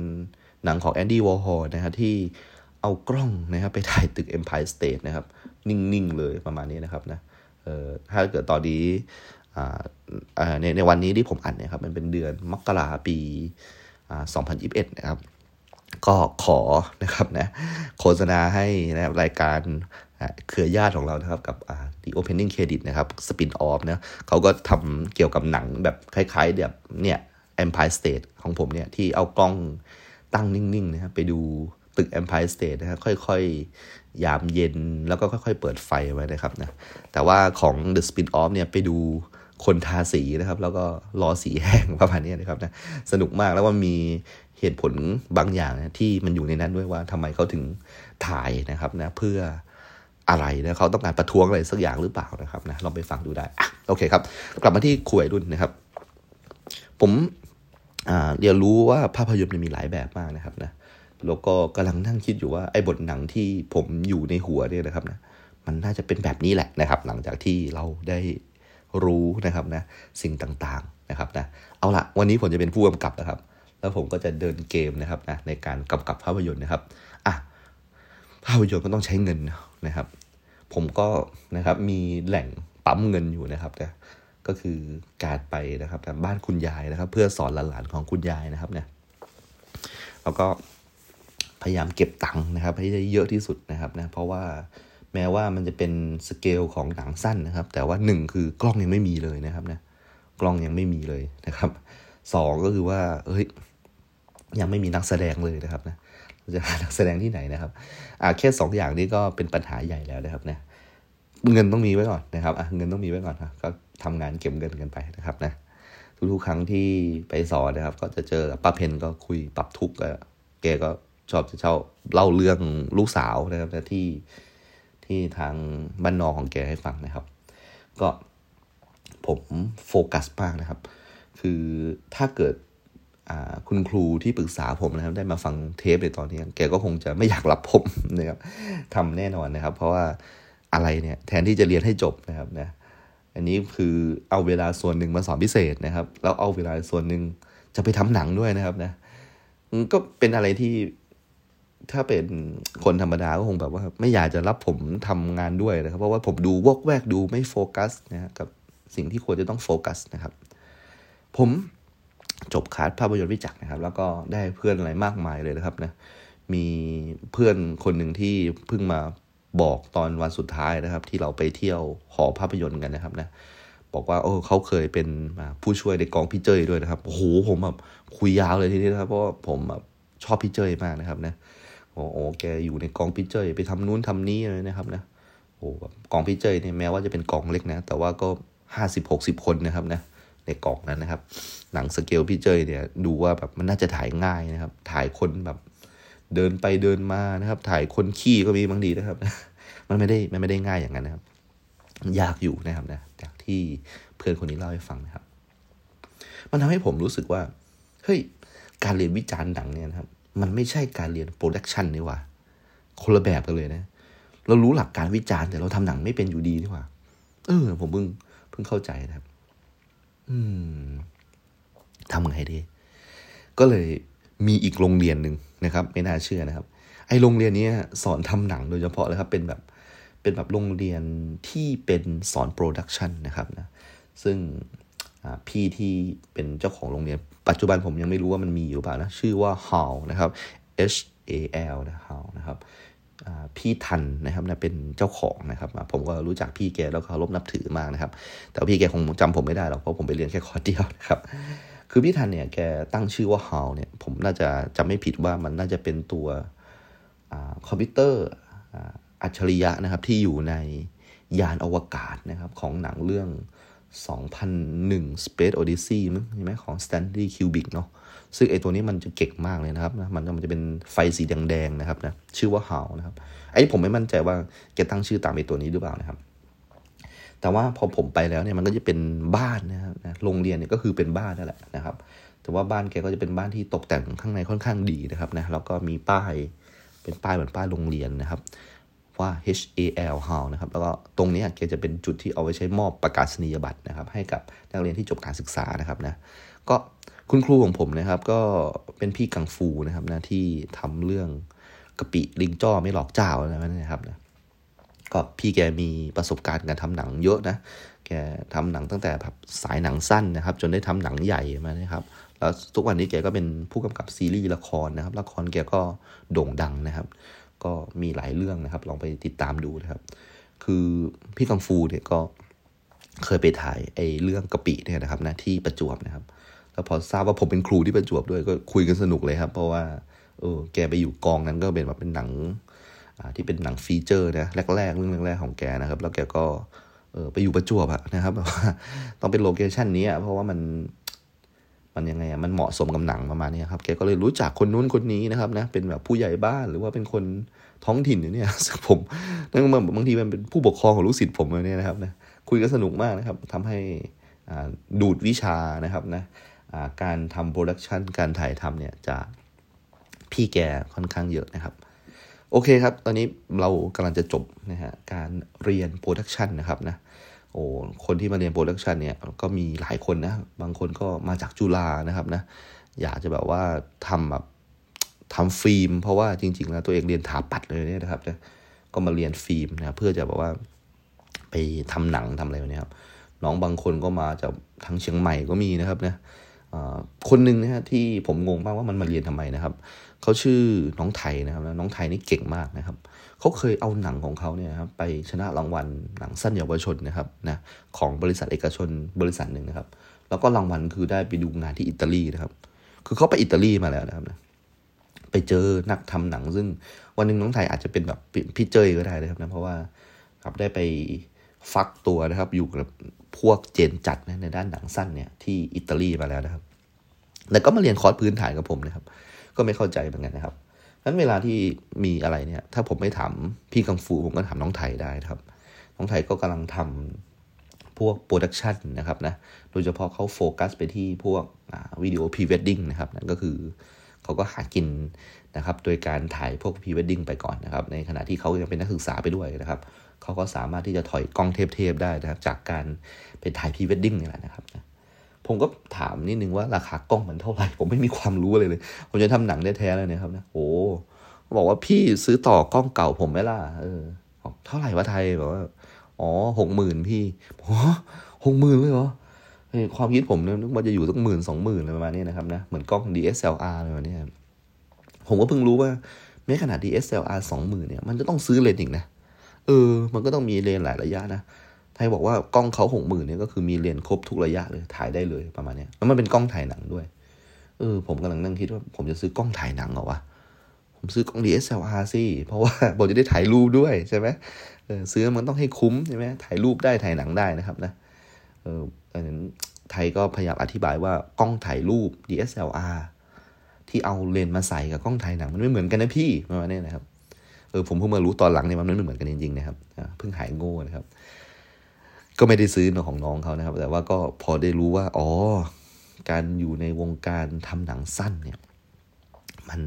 หนังของแอนดี้วอร์ฮอลนะครับที่เอากล้องนะครับไปถ่ายตึก Empire State นะครับ นิ่ง ๆ เลยประมาณนี้นะครับนะเอ่อถ้าเกิดตอนนี้ ในในวันนี้ที่ผมอัดเนี่ยครับมันเป็นเดือนมกราปี 2021 นะครับ ก็ขอนะครับนะโฆษณาให้นะครับรายการเครือญาติของเรานะครับกับ The Opening Credit นะครับ Spin Off นะเขาก็ทำเกี่ยวกับหนังแบบคล้ายๆแบบเนี่ย Empire State ของผมเนี่ย ที่เอากล้องตั้งนิ่งๆนะครับไปดูตึก Empire State นะครับค่อยๆ ยามเย็นแล้วก็ค่อยๆ เปิดไฟไว้นะครับนะแต่ว่าของ The Spin Off เนี่ยไปดู คนทาสีนะครับ แล้วก็รอสีแห้งประมาณนี้นะครับนะสนุกมากแล้วว่ามีเหตุผลบางอย่างนะที่มันอยู่ในนั้นด้วยว่าทำไมเขาถึงถ่ายนะครับนะเพื่ออะไรนะเขาต้องการประท้วงอะไรสักอย่างหรือเปล่านะครับนะลองไปฟังดูได้อโอเคครับ กลับมาที่คุยรุ่นนะครับ ผมเรียนรู้ว่าภาพยนตร์มันมีหลายแบบมากนะครับนะแล้วก็กำลังนั่งคิดอยู่ว่าไอ้บทหนังที่ผมอยู่ในหัวเนี่ยนะครับนะมันน่าจะเป็นแบบนี้แหละนะครับ หลังจากที่เราได้ รู้นะครับนะสิ่งต่างๆนะครับนะเอาละวันนี้ผมจะเป็นผู้กำกับนะครับ แล้วผมก็จะเดินเกมนะครับนะในการกำกับภาพยนตร์นะครับอะภาพยนตร์ก็ต้องใช้เงินนะครับ ผมก็นะครับมีแหล่งปั๊มเงินอยู่นะครับนะก็คือการไปนะครับบ้านคุณยายนะครับ เพื่อสอนหลานๆของคุณยายนะครับเนี่ยแล้วก็พยายามเก็บตังค์นะครับ ให้ได้เยอะที่สุดนะครับนะเพราะว่า แม้ว่ามันจะเป็นสเกลของหนังสั้นนะครับ แต่ว่าหนึ่งคือกล้องยังไม่มีเลยนะครับนะกล้องยังไม่มีเลยนะครับสองก็คือว่าเอ้ยยังไม่มีนักแสดงเลยนะครับนะจะหานักแสดงที่ไหนนะครับอ่าแค่สองอย่างนี้ก็เป็นปัญหาใหญ่แล้วนะครับนะเงินต้องมีไว้ก่อนนะครับอะเงินต้องมีไว้ก่อนนะก็ทำงานเก็บเงินกันไปนะครับนะทุกๆครั้งที่ไปสอนนะครับ ก็จะเจอป้าเพนก็คุยปรับทุกข์แกก็ชอบจะเช่าเล่าเรื่องลูกสาวนะครับที่ ที่ทางบ้านนอของแกให้ฟังนะครับ ก็ผมโฟกัสมากนะครับ คือถ้าเกิดคุณครูที่ปรึกษาผมนะครับ ได้มาฟังเทปในตอนนี้ แกก็คงจะไม่อยากรับผมนะครับทำแน่นอนนะครับ เพราะว่าอะไรเนี่ยแทนที่จะเรียนให้จบนะครับนะอันนี้คือเอาเวลาส่วนหนึ่งมาสอนพิเศษนะครับ แล้วเอาเวลาส่วนหนึ่งจะไปทำหนังด้วยนะครับนะก็เป็นอะไรที่ ถ้าเป็นคนธรรมดาก็คงแบบว่าไม่อยากจะรับผมทำงานด้วยนะครับ เพราะว่าผมดูวอกแวกดูไม่โฟกัสนะกับสิ่งที่ควรจะต้องโฟกัสนะครับ ผมจบคาสภาพยนตร์วิจักนะครับ แล้วก็ได้เพื่อนอะไรมากมายเลยนะครับนะมีเพื่อนคนหนึ่งที่เพิ่งมาบอกตอนวันสุดท้ายนะครับ ที่เราไปเที่ยวหอภาพยนตร์กันนะครับนะบอกว่าโอ้เขาเคยเป็นผู้ช่วยในกองพี่เจยด้วยนะครับโอ้โหผมแบบคุยยาวเลยทีนี้นะครับ เพราะผมแบบชอบพี่เจยมากนะครับนะ โอ้โหแกอยู่ในกองพี่เจยไปทำนู้นทำนี้เลยนะครับนะโอ้แบบกองพี่เจยเนี่ยแม้ว่าจะเป็นกองเล็กนะ แต่ว่าก็ห้าสิบหกสิบคนนะครับนะในกองนั้นนะครับ หนังสเกลพี่เจยเนี่ยดูว่าแบบมันน่าจะถ่ายง่ายนะครับ ถ่ายคนแบบเดินไปเดินมานะครับ ถ่ายคนขี้ก็มีบางทีนะครับ มันไม่ได้มันไม่ได้ง่ายอย่างนั้นนะครับยากอยู่นะครับนะจากที่เพื่อนคนนี้เล่าให้ฟังนะครับ มันทำให้ผมรู้สึกว่าเฮ้ยการเรียนวิจารณ์หนังเนี่ยนะครับ มันไม่ใช่การเรียนโปรดักชันนี่ว่า คนละแบบกันเลยนะ เรารู้หลักการวิจารณ์แต่เราทำหนังไม่เป็นอยู่ดีนี่ว่า เออ ผมเพิ่งเพิ่งเข้าใจนะครับ อืมทำไงดี ก็เลยมีอีกโรงเรียนหนึ่งนะครับ ไม่น่าเชื่อนะครับ ไอ้โรงเรียนนี้สอนทำหนังโดยเฉพาะเลยครับ เป็นแบบเป็นแบบโรงเรียนที่เป็นสอน production นะครับนะ ซึ่ง พี่ที่เป็นเจ้าของโรงเรียน ปัจจุบันผมยังไม่รู้ว่ามันมีอยู่เปล่านะ ชื่อว่า Hall นะครับ H A L นะ Hall นะครับพี่ทันนะครับนะเป็นเจ้าของนะครับ ผมก็รู้จักพี่แกแล้วเคารพนับถือมากนะครับ แต่พี่แกคงจำผมไม่ได้หรอกเพราะผมไปเรียนแค่คอร์สเดียวนะครับ คือพี่ทันเนี่ยแกตั้งชื่อว่า Hall เนี่ยผมน่าจะจำไม่ผิดว่ามันน่าจะเป็นตัวคอมพิวเตอร์อัจฉริยะนะครับที่อยู่ในยานอวกาศนะครับของหนังเรื่อง 2001 Space Odyssey มั้งใช่ไหมของ Stanley Kubrick เนาะซึ่งไอตัวนี้มันจะเก่งมากเลยนะครับนะมันมันจะเป็นไฟสีแดงๆนะครับนะชื่อว่าฮาวนะครับไอ้ผมไม่มั่นใจว่าแกตั้งชื่อตามไอตัวนี้หรือเปล่านะครับ แต่ว่าพอผมไปแล้วเนี่ยมันก็จะเป็นบ้านนะครับนะโรงเรียนเนี่ยก็คือเป็นบ้านนั่นแหละนะครับ แต่ว่าบ้านแกก็จะเป็นบ้านที่ตกแต่งข้างในค่อนข้างดีนะครับนะแล้วก็มีป้ายเป็นป้ายเหมือนป้ายโรงเรียนนะครับ ว่า HAL Hall นะครับ แล้วก็ตรงนี้แกจะเป็นจุดที่เอาไว้ใช้มอบประกาศนียบัตรนะครับ ให้กับนักเรียนที่จบการศึกษานะครับนะ ก็คุณครูของผมนะครับ ก็เป็นพี่กังฟูนะครับนะที่ทำเรื่องกะปิลิงจ้อไม่หลอกเจ้าอะไรนะครับนะก็พี่แกมีประสบการณ์การทำหนังเยอะนะ แกทำหนังตั้งแต่แบบสายหนังสั้นนะครับ จนได้ทำหนังใหญ่มานะครับ แล้วทุกวันนี้แกก็เป็นผู้กำกับซีรีส์ละครนะครับ ละครแกก็โด่งดังนะครับ ก็มีหลายเรื่องนะครับ ลองไปติดตามดูนะครับ คือพี่กังฟูเนี่ยก็เคยไปถ่ายไอ้เรื่องกะปิเนี่ยนะครับนะที่ประจวบนะครับ แล้วพอทราบว่าผมเป็นครูที่ประจวบด้วยก็คุยกันสนุกเลยครับ เพราะว่าเออแกไปอยู่กองนั้นก็เป็นแบบเป็นหนังที่เป็นหนังฟีเจอร์นะแรกๆเรื่องแรกของแกนะครับ แล้วแกก็เออไปอยู่ประจวบอะนะครับแบบว่าต้องเป็นโลเคชันนี้เพราะว่ามัน มันยังไงอะมันเหมาะสมกับหนังประมาณนี้ครับแกก็เลยรู้จักคนนู้นคนนี้นะครับนะเป็นแบบผู้ใหญ่บ้านหรือว่าเป็นคนท้องถิ่นเนี่ยซึ่งผมนั่นบางทีมันเป็นผู้ปกครองของลูกศิษย์ผมเลยเนี่ยนะครับนะคุยกันสนุกมากนะครับทำให้ดูดวิชานะครับนะการทำ production การถ่ายทำเนี่ยจากพี่แกค่อนข้างเยอะนะครับ โอเคครับ ตอนนี้เรากำลังจะจบนะฮะการเรียน production นะครับนะ โอ้คนที่มาเรียน production เนี่ยก็มีหลายคนนะบางคนก็มาจากจุฬานะครับนะอยากจะแบบว่าทำแบบทำฟิล์ม เพราะว่าจริง ๆ แล้วตัวเองเรียนถาปัดเลยเนี่ยนะครับนะก็มาเรียนฟิล์มนะเพื่อจะแบบว่าไปทำหนังทำอะไรแบบนี้ครับน้องบางคนก็มาจากทางเชียงใหม่ก็มีนะครับนะคนหนึ่งนะฮะที่ผมงงมากว่ามันมาเรียนทำไมนะครับเขาชื่อน้องไทยนะครับน้องไทยนี่เก่งมากนะครับเขาเคยเอาหนังของเขาเนี่ยครับไปชนะรางวัลหนังสั้นเยาวชนนะครับนะของบริษัทเอกชนบริษัทหนึ่งนะครับ แล้วก็รางวัลคือได้ไปดูงานที่อิตาลีนะครับ คือเขาไปอิตาลีมาแล้วนะครับนะไปเจอนักทำหนัง ซึ่งวันหนึ่งน้องไทยอาจจะเป็นแบบพี่เจยก็ได้นะครับนะเพราะว่าครับได้ไปฟักตัวนะครับ อยู่กับพวกเจนจัดนะในด้านหนังสั้นเนี่ยที่อิตาลีมาแล้วนะครับแล้วก็มาเรียนคอร์สพื้นฐานกับผมนะครับ ก็ไม่เข้าใจเหมือนกันนะครับ นั้นเวลาที่มีอะไรเนี่ย ถ้าผมไม่ถามพี่กังฟูผมก็ถามน้องไทยได้ครับ น้องไทยก็กำลังทำพวก production นะครับนะ โดยเฉพาะเขาโฟกัสไปที่พวกวิดีโอพรีเวดดิ้งนะครับ นั่นก็คือเขาก็หากินนะครับ โดยการถ่ายพวกพรีเวดดิ้งไปก่อนนะครับ ในขณะที่เขายังเป็นนักศึกษาไปด้วยนะครับ เขาก็สามารถที่จะถอยกล้องเทพๆได้นะครับ จากการไปถ่ายพรีเวดดิ้งนี่แหละนะครับนะ ผมก็ถามนิดนึงว่าราคากล้องมันเท่าไหร่ผมไม่มีความรู้เลยเลย ผมจะทำหนังได้แท้เลยนะครับนะโอ้บอกว่าพี่ซื้อต่อกล้องเก่าผมไหมล่ะเออเท่าไหร่วะไทยบอกว่าอ๋อหกหมื่นพี่โอ้หกหมื่นเลยเหรอความคิดผมเนี่ยนึกว่าจะอยู่สักหมื่นสองหมื่นอะไรประมาณนี้นะครับนะเหมือนกล้อง DSLR อะไรแบบนี้ผมก็เพิ่งรู้ว่าแม้ขนาด DSLR สองหมื่นเนี่ยมันจะต้องซื้อเลนส์อีกนะเออ มันก็ต้องมีเลนส์หลายระยะนะ ไทยบอกว่ากล้องเขาหกหมื่นเนี่ยก็คือมีเลนส์ครบทุกระยะเลยถ่ายได้เลยประมาณนี้แล้วมันเป็นกล้องถ่ายหนังด้วย เออ ผมกำลังนั่งคิดว่าผมจะซื้อกล้องถ่ายหนังเหรอวะผมซื้อกล้อง DSLR สิเพราะว่าผมจะได้ถ่ายรูปด้วยใช่ไหมเออซื้อมันต้องให้คุ้มใช่ไหมถ่ายรูปได้ถ่ายหนังได้นะครับนะเออดังนั้นไทยก็พยายามอธิบายว่ากล้องถ่ายรูป DSLR ที่เอาเลนส์มาใส่กับกล้องถ่ายหนังมันไม่เหมือนกันนะพี่ประมาณนี้นะครับเออผมเพิ่งมารู้ตอนหลังเนี่ยมันไม่เหมือนกันจริงๆนะครับเพิ่งหายโง่นะครับ ก็ไม่ได้ซื้อของน้องเขานะครับ แต่ว่าก็พอได้รู้ว่า อ๋อ การอยู่ในวงการทำหนังสั้นเนี่ย มัน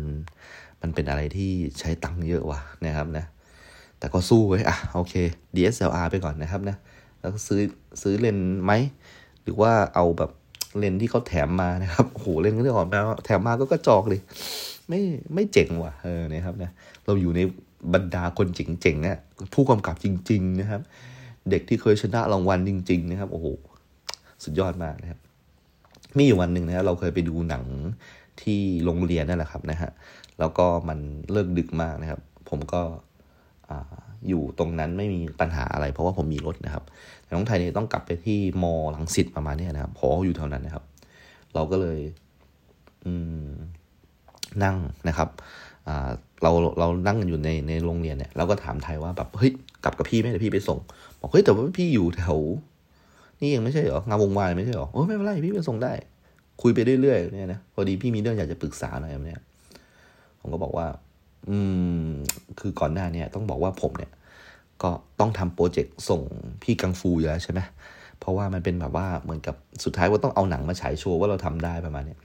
มันเป็นอะไรที่ใช้ตังค์เยอะว่ะนะครับนะ แต่ก็สู้ไว้อะโอเค DSLR ไปก่อนนะครับนะ แล้วก็ซื้อซื้อเลนไหม หรือว่าเอาแบบเลนที่เขาแถมมานะครับโอ้โหเลนก็ได้ออกมาแถมมาก็กระจอกเลยไม่ไม่เจ๋งว่ะเออนะครับนะเราอยู่ในบรรดาคนเจ๋งๆเนี่ยผู้กำกับจริง ๆ นะครับ เด็กที่เคยชนะรางวัลจริง ๆ นะครับ โอ้โห สุดยอดมากนะครับ มีอยู่วันหนึ่งนะเราเคยไปดูหนังที่โรงเรียนนั่นแหละครับนะฮะ แล้วก็มันเลิกดึกมากนะครับ ผมก็อยู่ตรงนั้นไม่มีปัญหาอะไร เพราะว่าผมมีรถนะครับ แต่น้องไทยเนี่ยต้องกลับไปที่มอหลังสิทธิ์ประมาณนี้นะครับพออยู่แถวนั้นนะครับ เราก็เลยอืมนั่งนะครับเราเรานั่งกันอยู่ในในโรงเรียนเนี่ยเราก็ถามไทยว่าแบบเฮ้ย กลับกับพี่ไหมเดี๋ยวพี่ไปส่ง บอกเฮ้ยแต่ว่าพี่อยู่แถว นี่ยังไม่ใช่เหรองานวงวานไม่ใช่เหรอโอ้ไม่เป็นไรพี่ไปส่งได้ คุยไปเรื่อยๆเนี่ยนะพอดีพี่มีเรื่องอยากจะปรึกษาหน่อยเนี่ยผมก็บอกว่า อืม คือก่อนหน้าเนี่ย ต้องบอกว่าผมเนี่ย ก็ต้องทำโปรเจกต์ส่งพี่กังฟูอยู่แล้วใช่ไหมเพราะว่ามันเป็นแบบว่าเหมือนกับสุดท้ายว่าต้องเอาหนังมาฉายโชว์ว่าเราทำได้ประมาณเนี้ย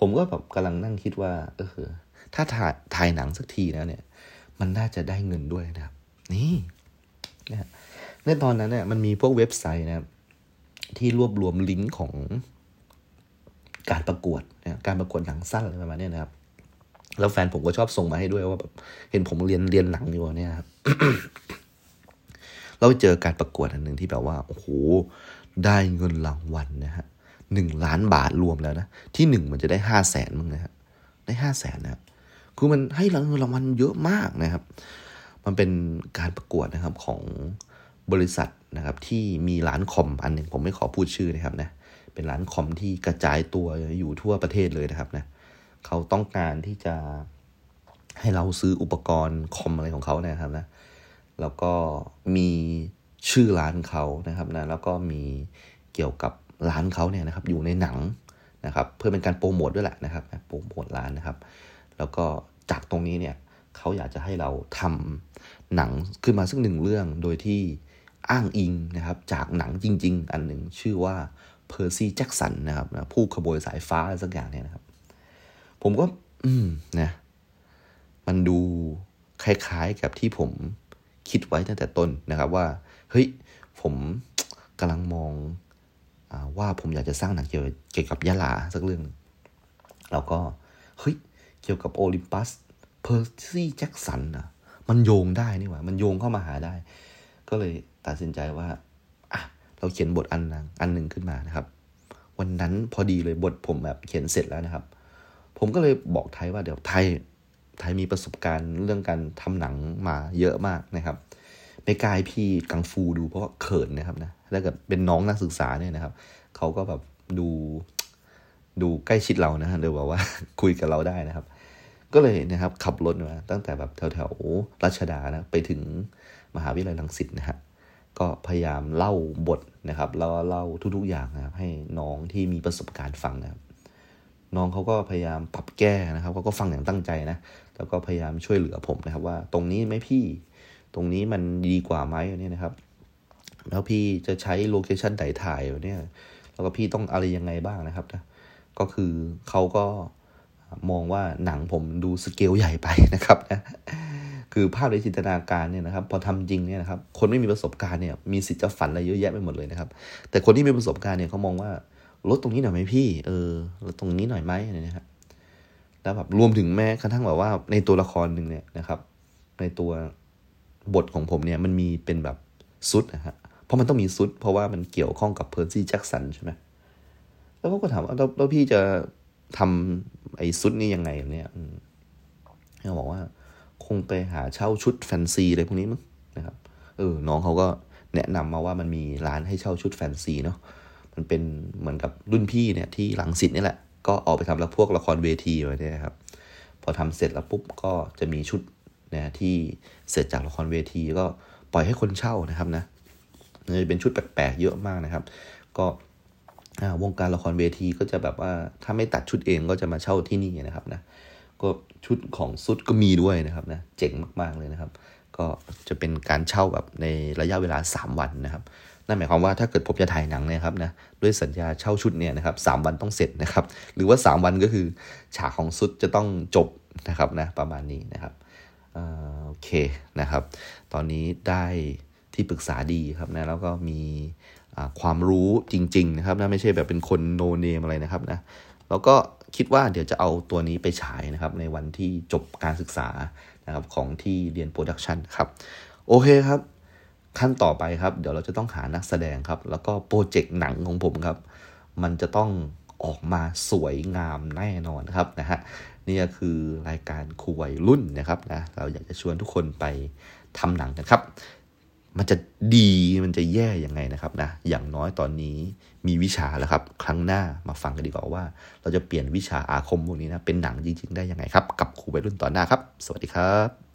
ผมก็แบบกำลังนั่งคิดว่าเออถ้าถ่ายถ่ายหนังสักทีแล้วเนี่ย มันน่าจะได้เงินด้วยนะครับ นี่นะในตอนนั้นเนี่ยมันมีพวกเว็บไซต์นะครับ ที่รวบรวมลิงก์ของการประกวดนะการประกวดหนังสั้นอะไรประมาณนี้นะครับ แล้วแฟนผมก็ชอบส่งมาให้ด้วยว่าแบบเห็นผมเรียนเรียนหนังอยู่เนี่ยครับเราเจอการประกวดอันหนึ่งที่แบบว่าโอ้โหได้เงินรางวัลนะฮะหนึ่งล้านบาทรวมแล้วนะที่หนึ่งมันจะได้ห้าแสนมั้งนะฮะได้ห้าแสนนะคือมันให้รางวัลรางวัลเยอะมากนะครับ มันเป็นการประกวดนะครับของบริษัทนะครับที่มีร้านคอมอันหนึ่งผมไม่ขอพูดชื่อนะครับนะเป็นร้านคอมที่กระจายตัวอยู่ทั่วประเทศเลยนะครับนะเขาต้องการที่จะให้เราซื้ออุปกรณ์คอมอะไรของเขาเนี่ยครับนะแล้วก็มีชื่อร้านเขานะครับนะแล้วก็มีเกี่ยวกับร้านเขาเนี่ยนะครับอยู่ในหนังนะครับ เพื่อเป็นการโปรโมทด้วยแหละนะครับโปรโมทร้านนะครับ แล้วก็จากตรงนี้เนี่ย เขาอยากจะให้เราทำหนังขึ้นมาสักหนึ่งเรื่องโดยที่อ้างอิงนะครับจากหนังจริง ๆ อันหนึ่งชื่อว่าเพอร์ซี่แจ็กสันนะครับนะผู้ขโมยสายฟ้าสักอย่างเนี่ยนะครับ ผมก็ อืมนะมันดูคล้ายๆกับที่ผมคิดไว้ตั้งแต่ต้นนะครับว่า เฮ้ย ผมกำลังมองอว่าผมอยากจะสร้างหนังเกี่ยวเกี่ยวกับยะลาสักเรื่องแล้วก็ เฮ้ย เกี่ยวกับโอลิมปัส เพอร์ซี่แจ็กสันนะมันโยงได้นี่หว่า มันโยงเข้ามาหาได้ ก็เลยตัดสินใจว่าเราเขียนบทอันนึงอันหนึ่งขึ้นมานะครับ วันนั้นพอดีเลยบทผมแบบเขียนเสร็จแล้วนะครับ ผมก็เลยบอกไทยว่าเดี๋ยวไทยไทยมีประสบการณ์เรื่องการทำหนังมาเยอะมากนะครับไม่กายพี่กังฟูดูเพราะเขินนะครับนะแล้วก็เป็นน้องนักศึกษาเนี่ยนะครับเขาก็แบบดูดูใกล้ชิดเรานะฮะเดี๋ยวบอกว่าคุยกับเราได้นะครับ ก็เลยนะครับขับรถมาตั้งแต่แบบแถวแถวรัชดานะไปถึงมหาวิทยาลัยรังสิตนะฮะก็พยายามเล่าบทนะครับแล้วเล่าทุกๆอย่างนะครับ ให้น้องที่มีประสบการณ์ฟังนะครับ น้องเขาก็พยายามปรับแก้นะครับเขาก็ฟังอย่างตั้งใจนะแล้วก็พยายามช่วยเหลือผมนะครับ ว่าตรงนี้ไหมพี่ ตรงนี้มันดีกว่าไหมเนี่ยนะครับ แล้วพี่จะใช้โลเคชันไหนถ่ายเนี่ยแล้วก็พี่ต้องอะไรยังไงบ้างนะครับนะก็คือเขาก็ มองว่าหนังผมดูสเกลใหญ่ไปนะครับนะคือภาพในจินตนาการเนี่ยนะครับ พอทำจริงเนี่ยนะครับ คนไม่มีประสบการณ์เนี่ยมีสิทธิ์จะฝันอะไรเยอะแยะไปหมดเลยนะครับ แต่คนที่มีประสบการณ์เนี่ยเขามองว่าลดตรงนี้หน่อยไหมพี่ เออลดตรงนี้หน่อยไหมเนี่ยครับแล้วแบบรวมถึงแม้กระทั่งแบบว่าในตัวละครหนึ่งเนี่ยนะครับ ในตัวบทของผมเนี่ยมันมีเป็นแบบซุดนะฮะเพราะมันต้องมีซุด เพราะว่ามันเกี่ยวข้องกับ Percy Jackson ใช่ไหมแล้วเขาก็ถามว่าแล้วพี่จะทำ ไอ้ซุดนี่ยังไงเนี่ยเขาบอกว่า คงไปหาเช่าชุดแฟนซีอะไรพวกนี้มั้งนะครับเออน้องเขาก็แนะนำมาว่ามันมีร้านให้เช่าชุดแฟนซีเนาะมันเป็นเหมือนกับรุ่นพี่เนี่ยที่หลังสิทธิ์นี่แหละ ก็ออกไปทำล้วพวกละครเวทีไว้เนี่ยครับ พอทำเสร็จแล้วปุ๊บก็จะมีชุดนะที่เสร็จจากละครเวทีก็ปล่อยให้คนเช่านะครับนะจะเป็นชุดแปลกๆเยอะมากนะครับ ก็ วงการละครเวทีก็จะแบบว่าถ้าไม่ตัดชุดเองก็จะมาเช่าที่นี่นะครับนะก็ชุดของซุดก็มีด้วยนะครับนะเจ๋งมากๆเลยนะครับ ก็จะเป็นการเช่าแบบในระยะเวลา 3 วันนะครับนั่นหมายความว่าถ้าเกิดผมจะถ่ายหนังเนี่ยครับนะด้วยสัญญาเช่าชุดเนี่ยนะครับสวันต้องเสร็จนะครับ หรือว่า 3 วันก็คือฉากของซุดจะต้องจบนะครับนะประมาณนี้นะครับโอเคนะครับ ตอนนี้ได้ที่ปรึกษาดีครับนะแล้วก็มี ความรู้จริง ๆ นะครับนะไม่ใช่แบบเป็นคนโนเนมอะไรนะครับนะแล้วก็คิดว่าเดี๋ยวจะเอาตัวนี้ไปฉายนะครับ ในวันที่จบการศึกษานะครับของที่เรียน production ครับโอเคครับ ขั้นต่อไปครับ เดี๋ยวเราจะต้องหานักแสดงครับ แล้วก็โปรเจกต์หนังของผมครับ มันจะต้องออกมาสวยงามแน่นอนครับนะฮะนี่ก็คือรายการครูวัยรุ่นนะครับนะเราอยากจะชวนทุกคนไปทำหนังกันครับ มันจะดีมันจะแย่ยังไงนะครับนะอย่างน้อยตอนนี้มีวิชาแล้วครับ ครั้งหน้ามาฟังกันดีกว่าว่า เราจะเปลี่ยนวิชาอาคมพวกนี้นะเป็นหนังจริงๆได้ยังไงครับ กับครูวัยรุ่นต่อหน้าครับ สวัสดีครับ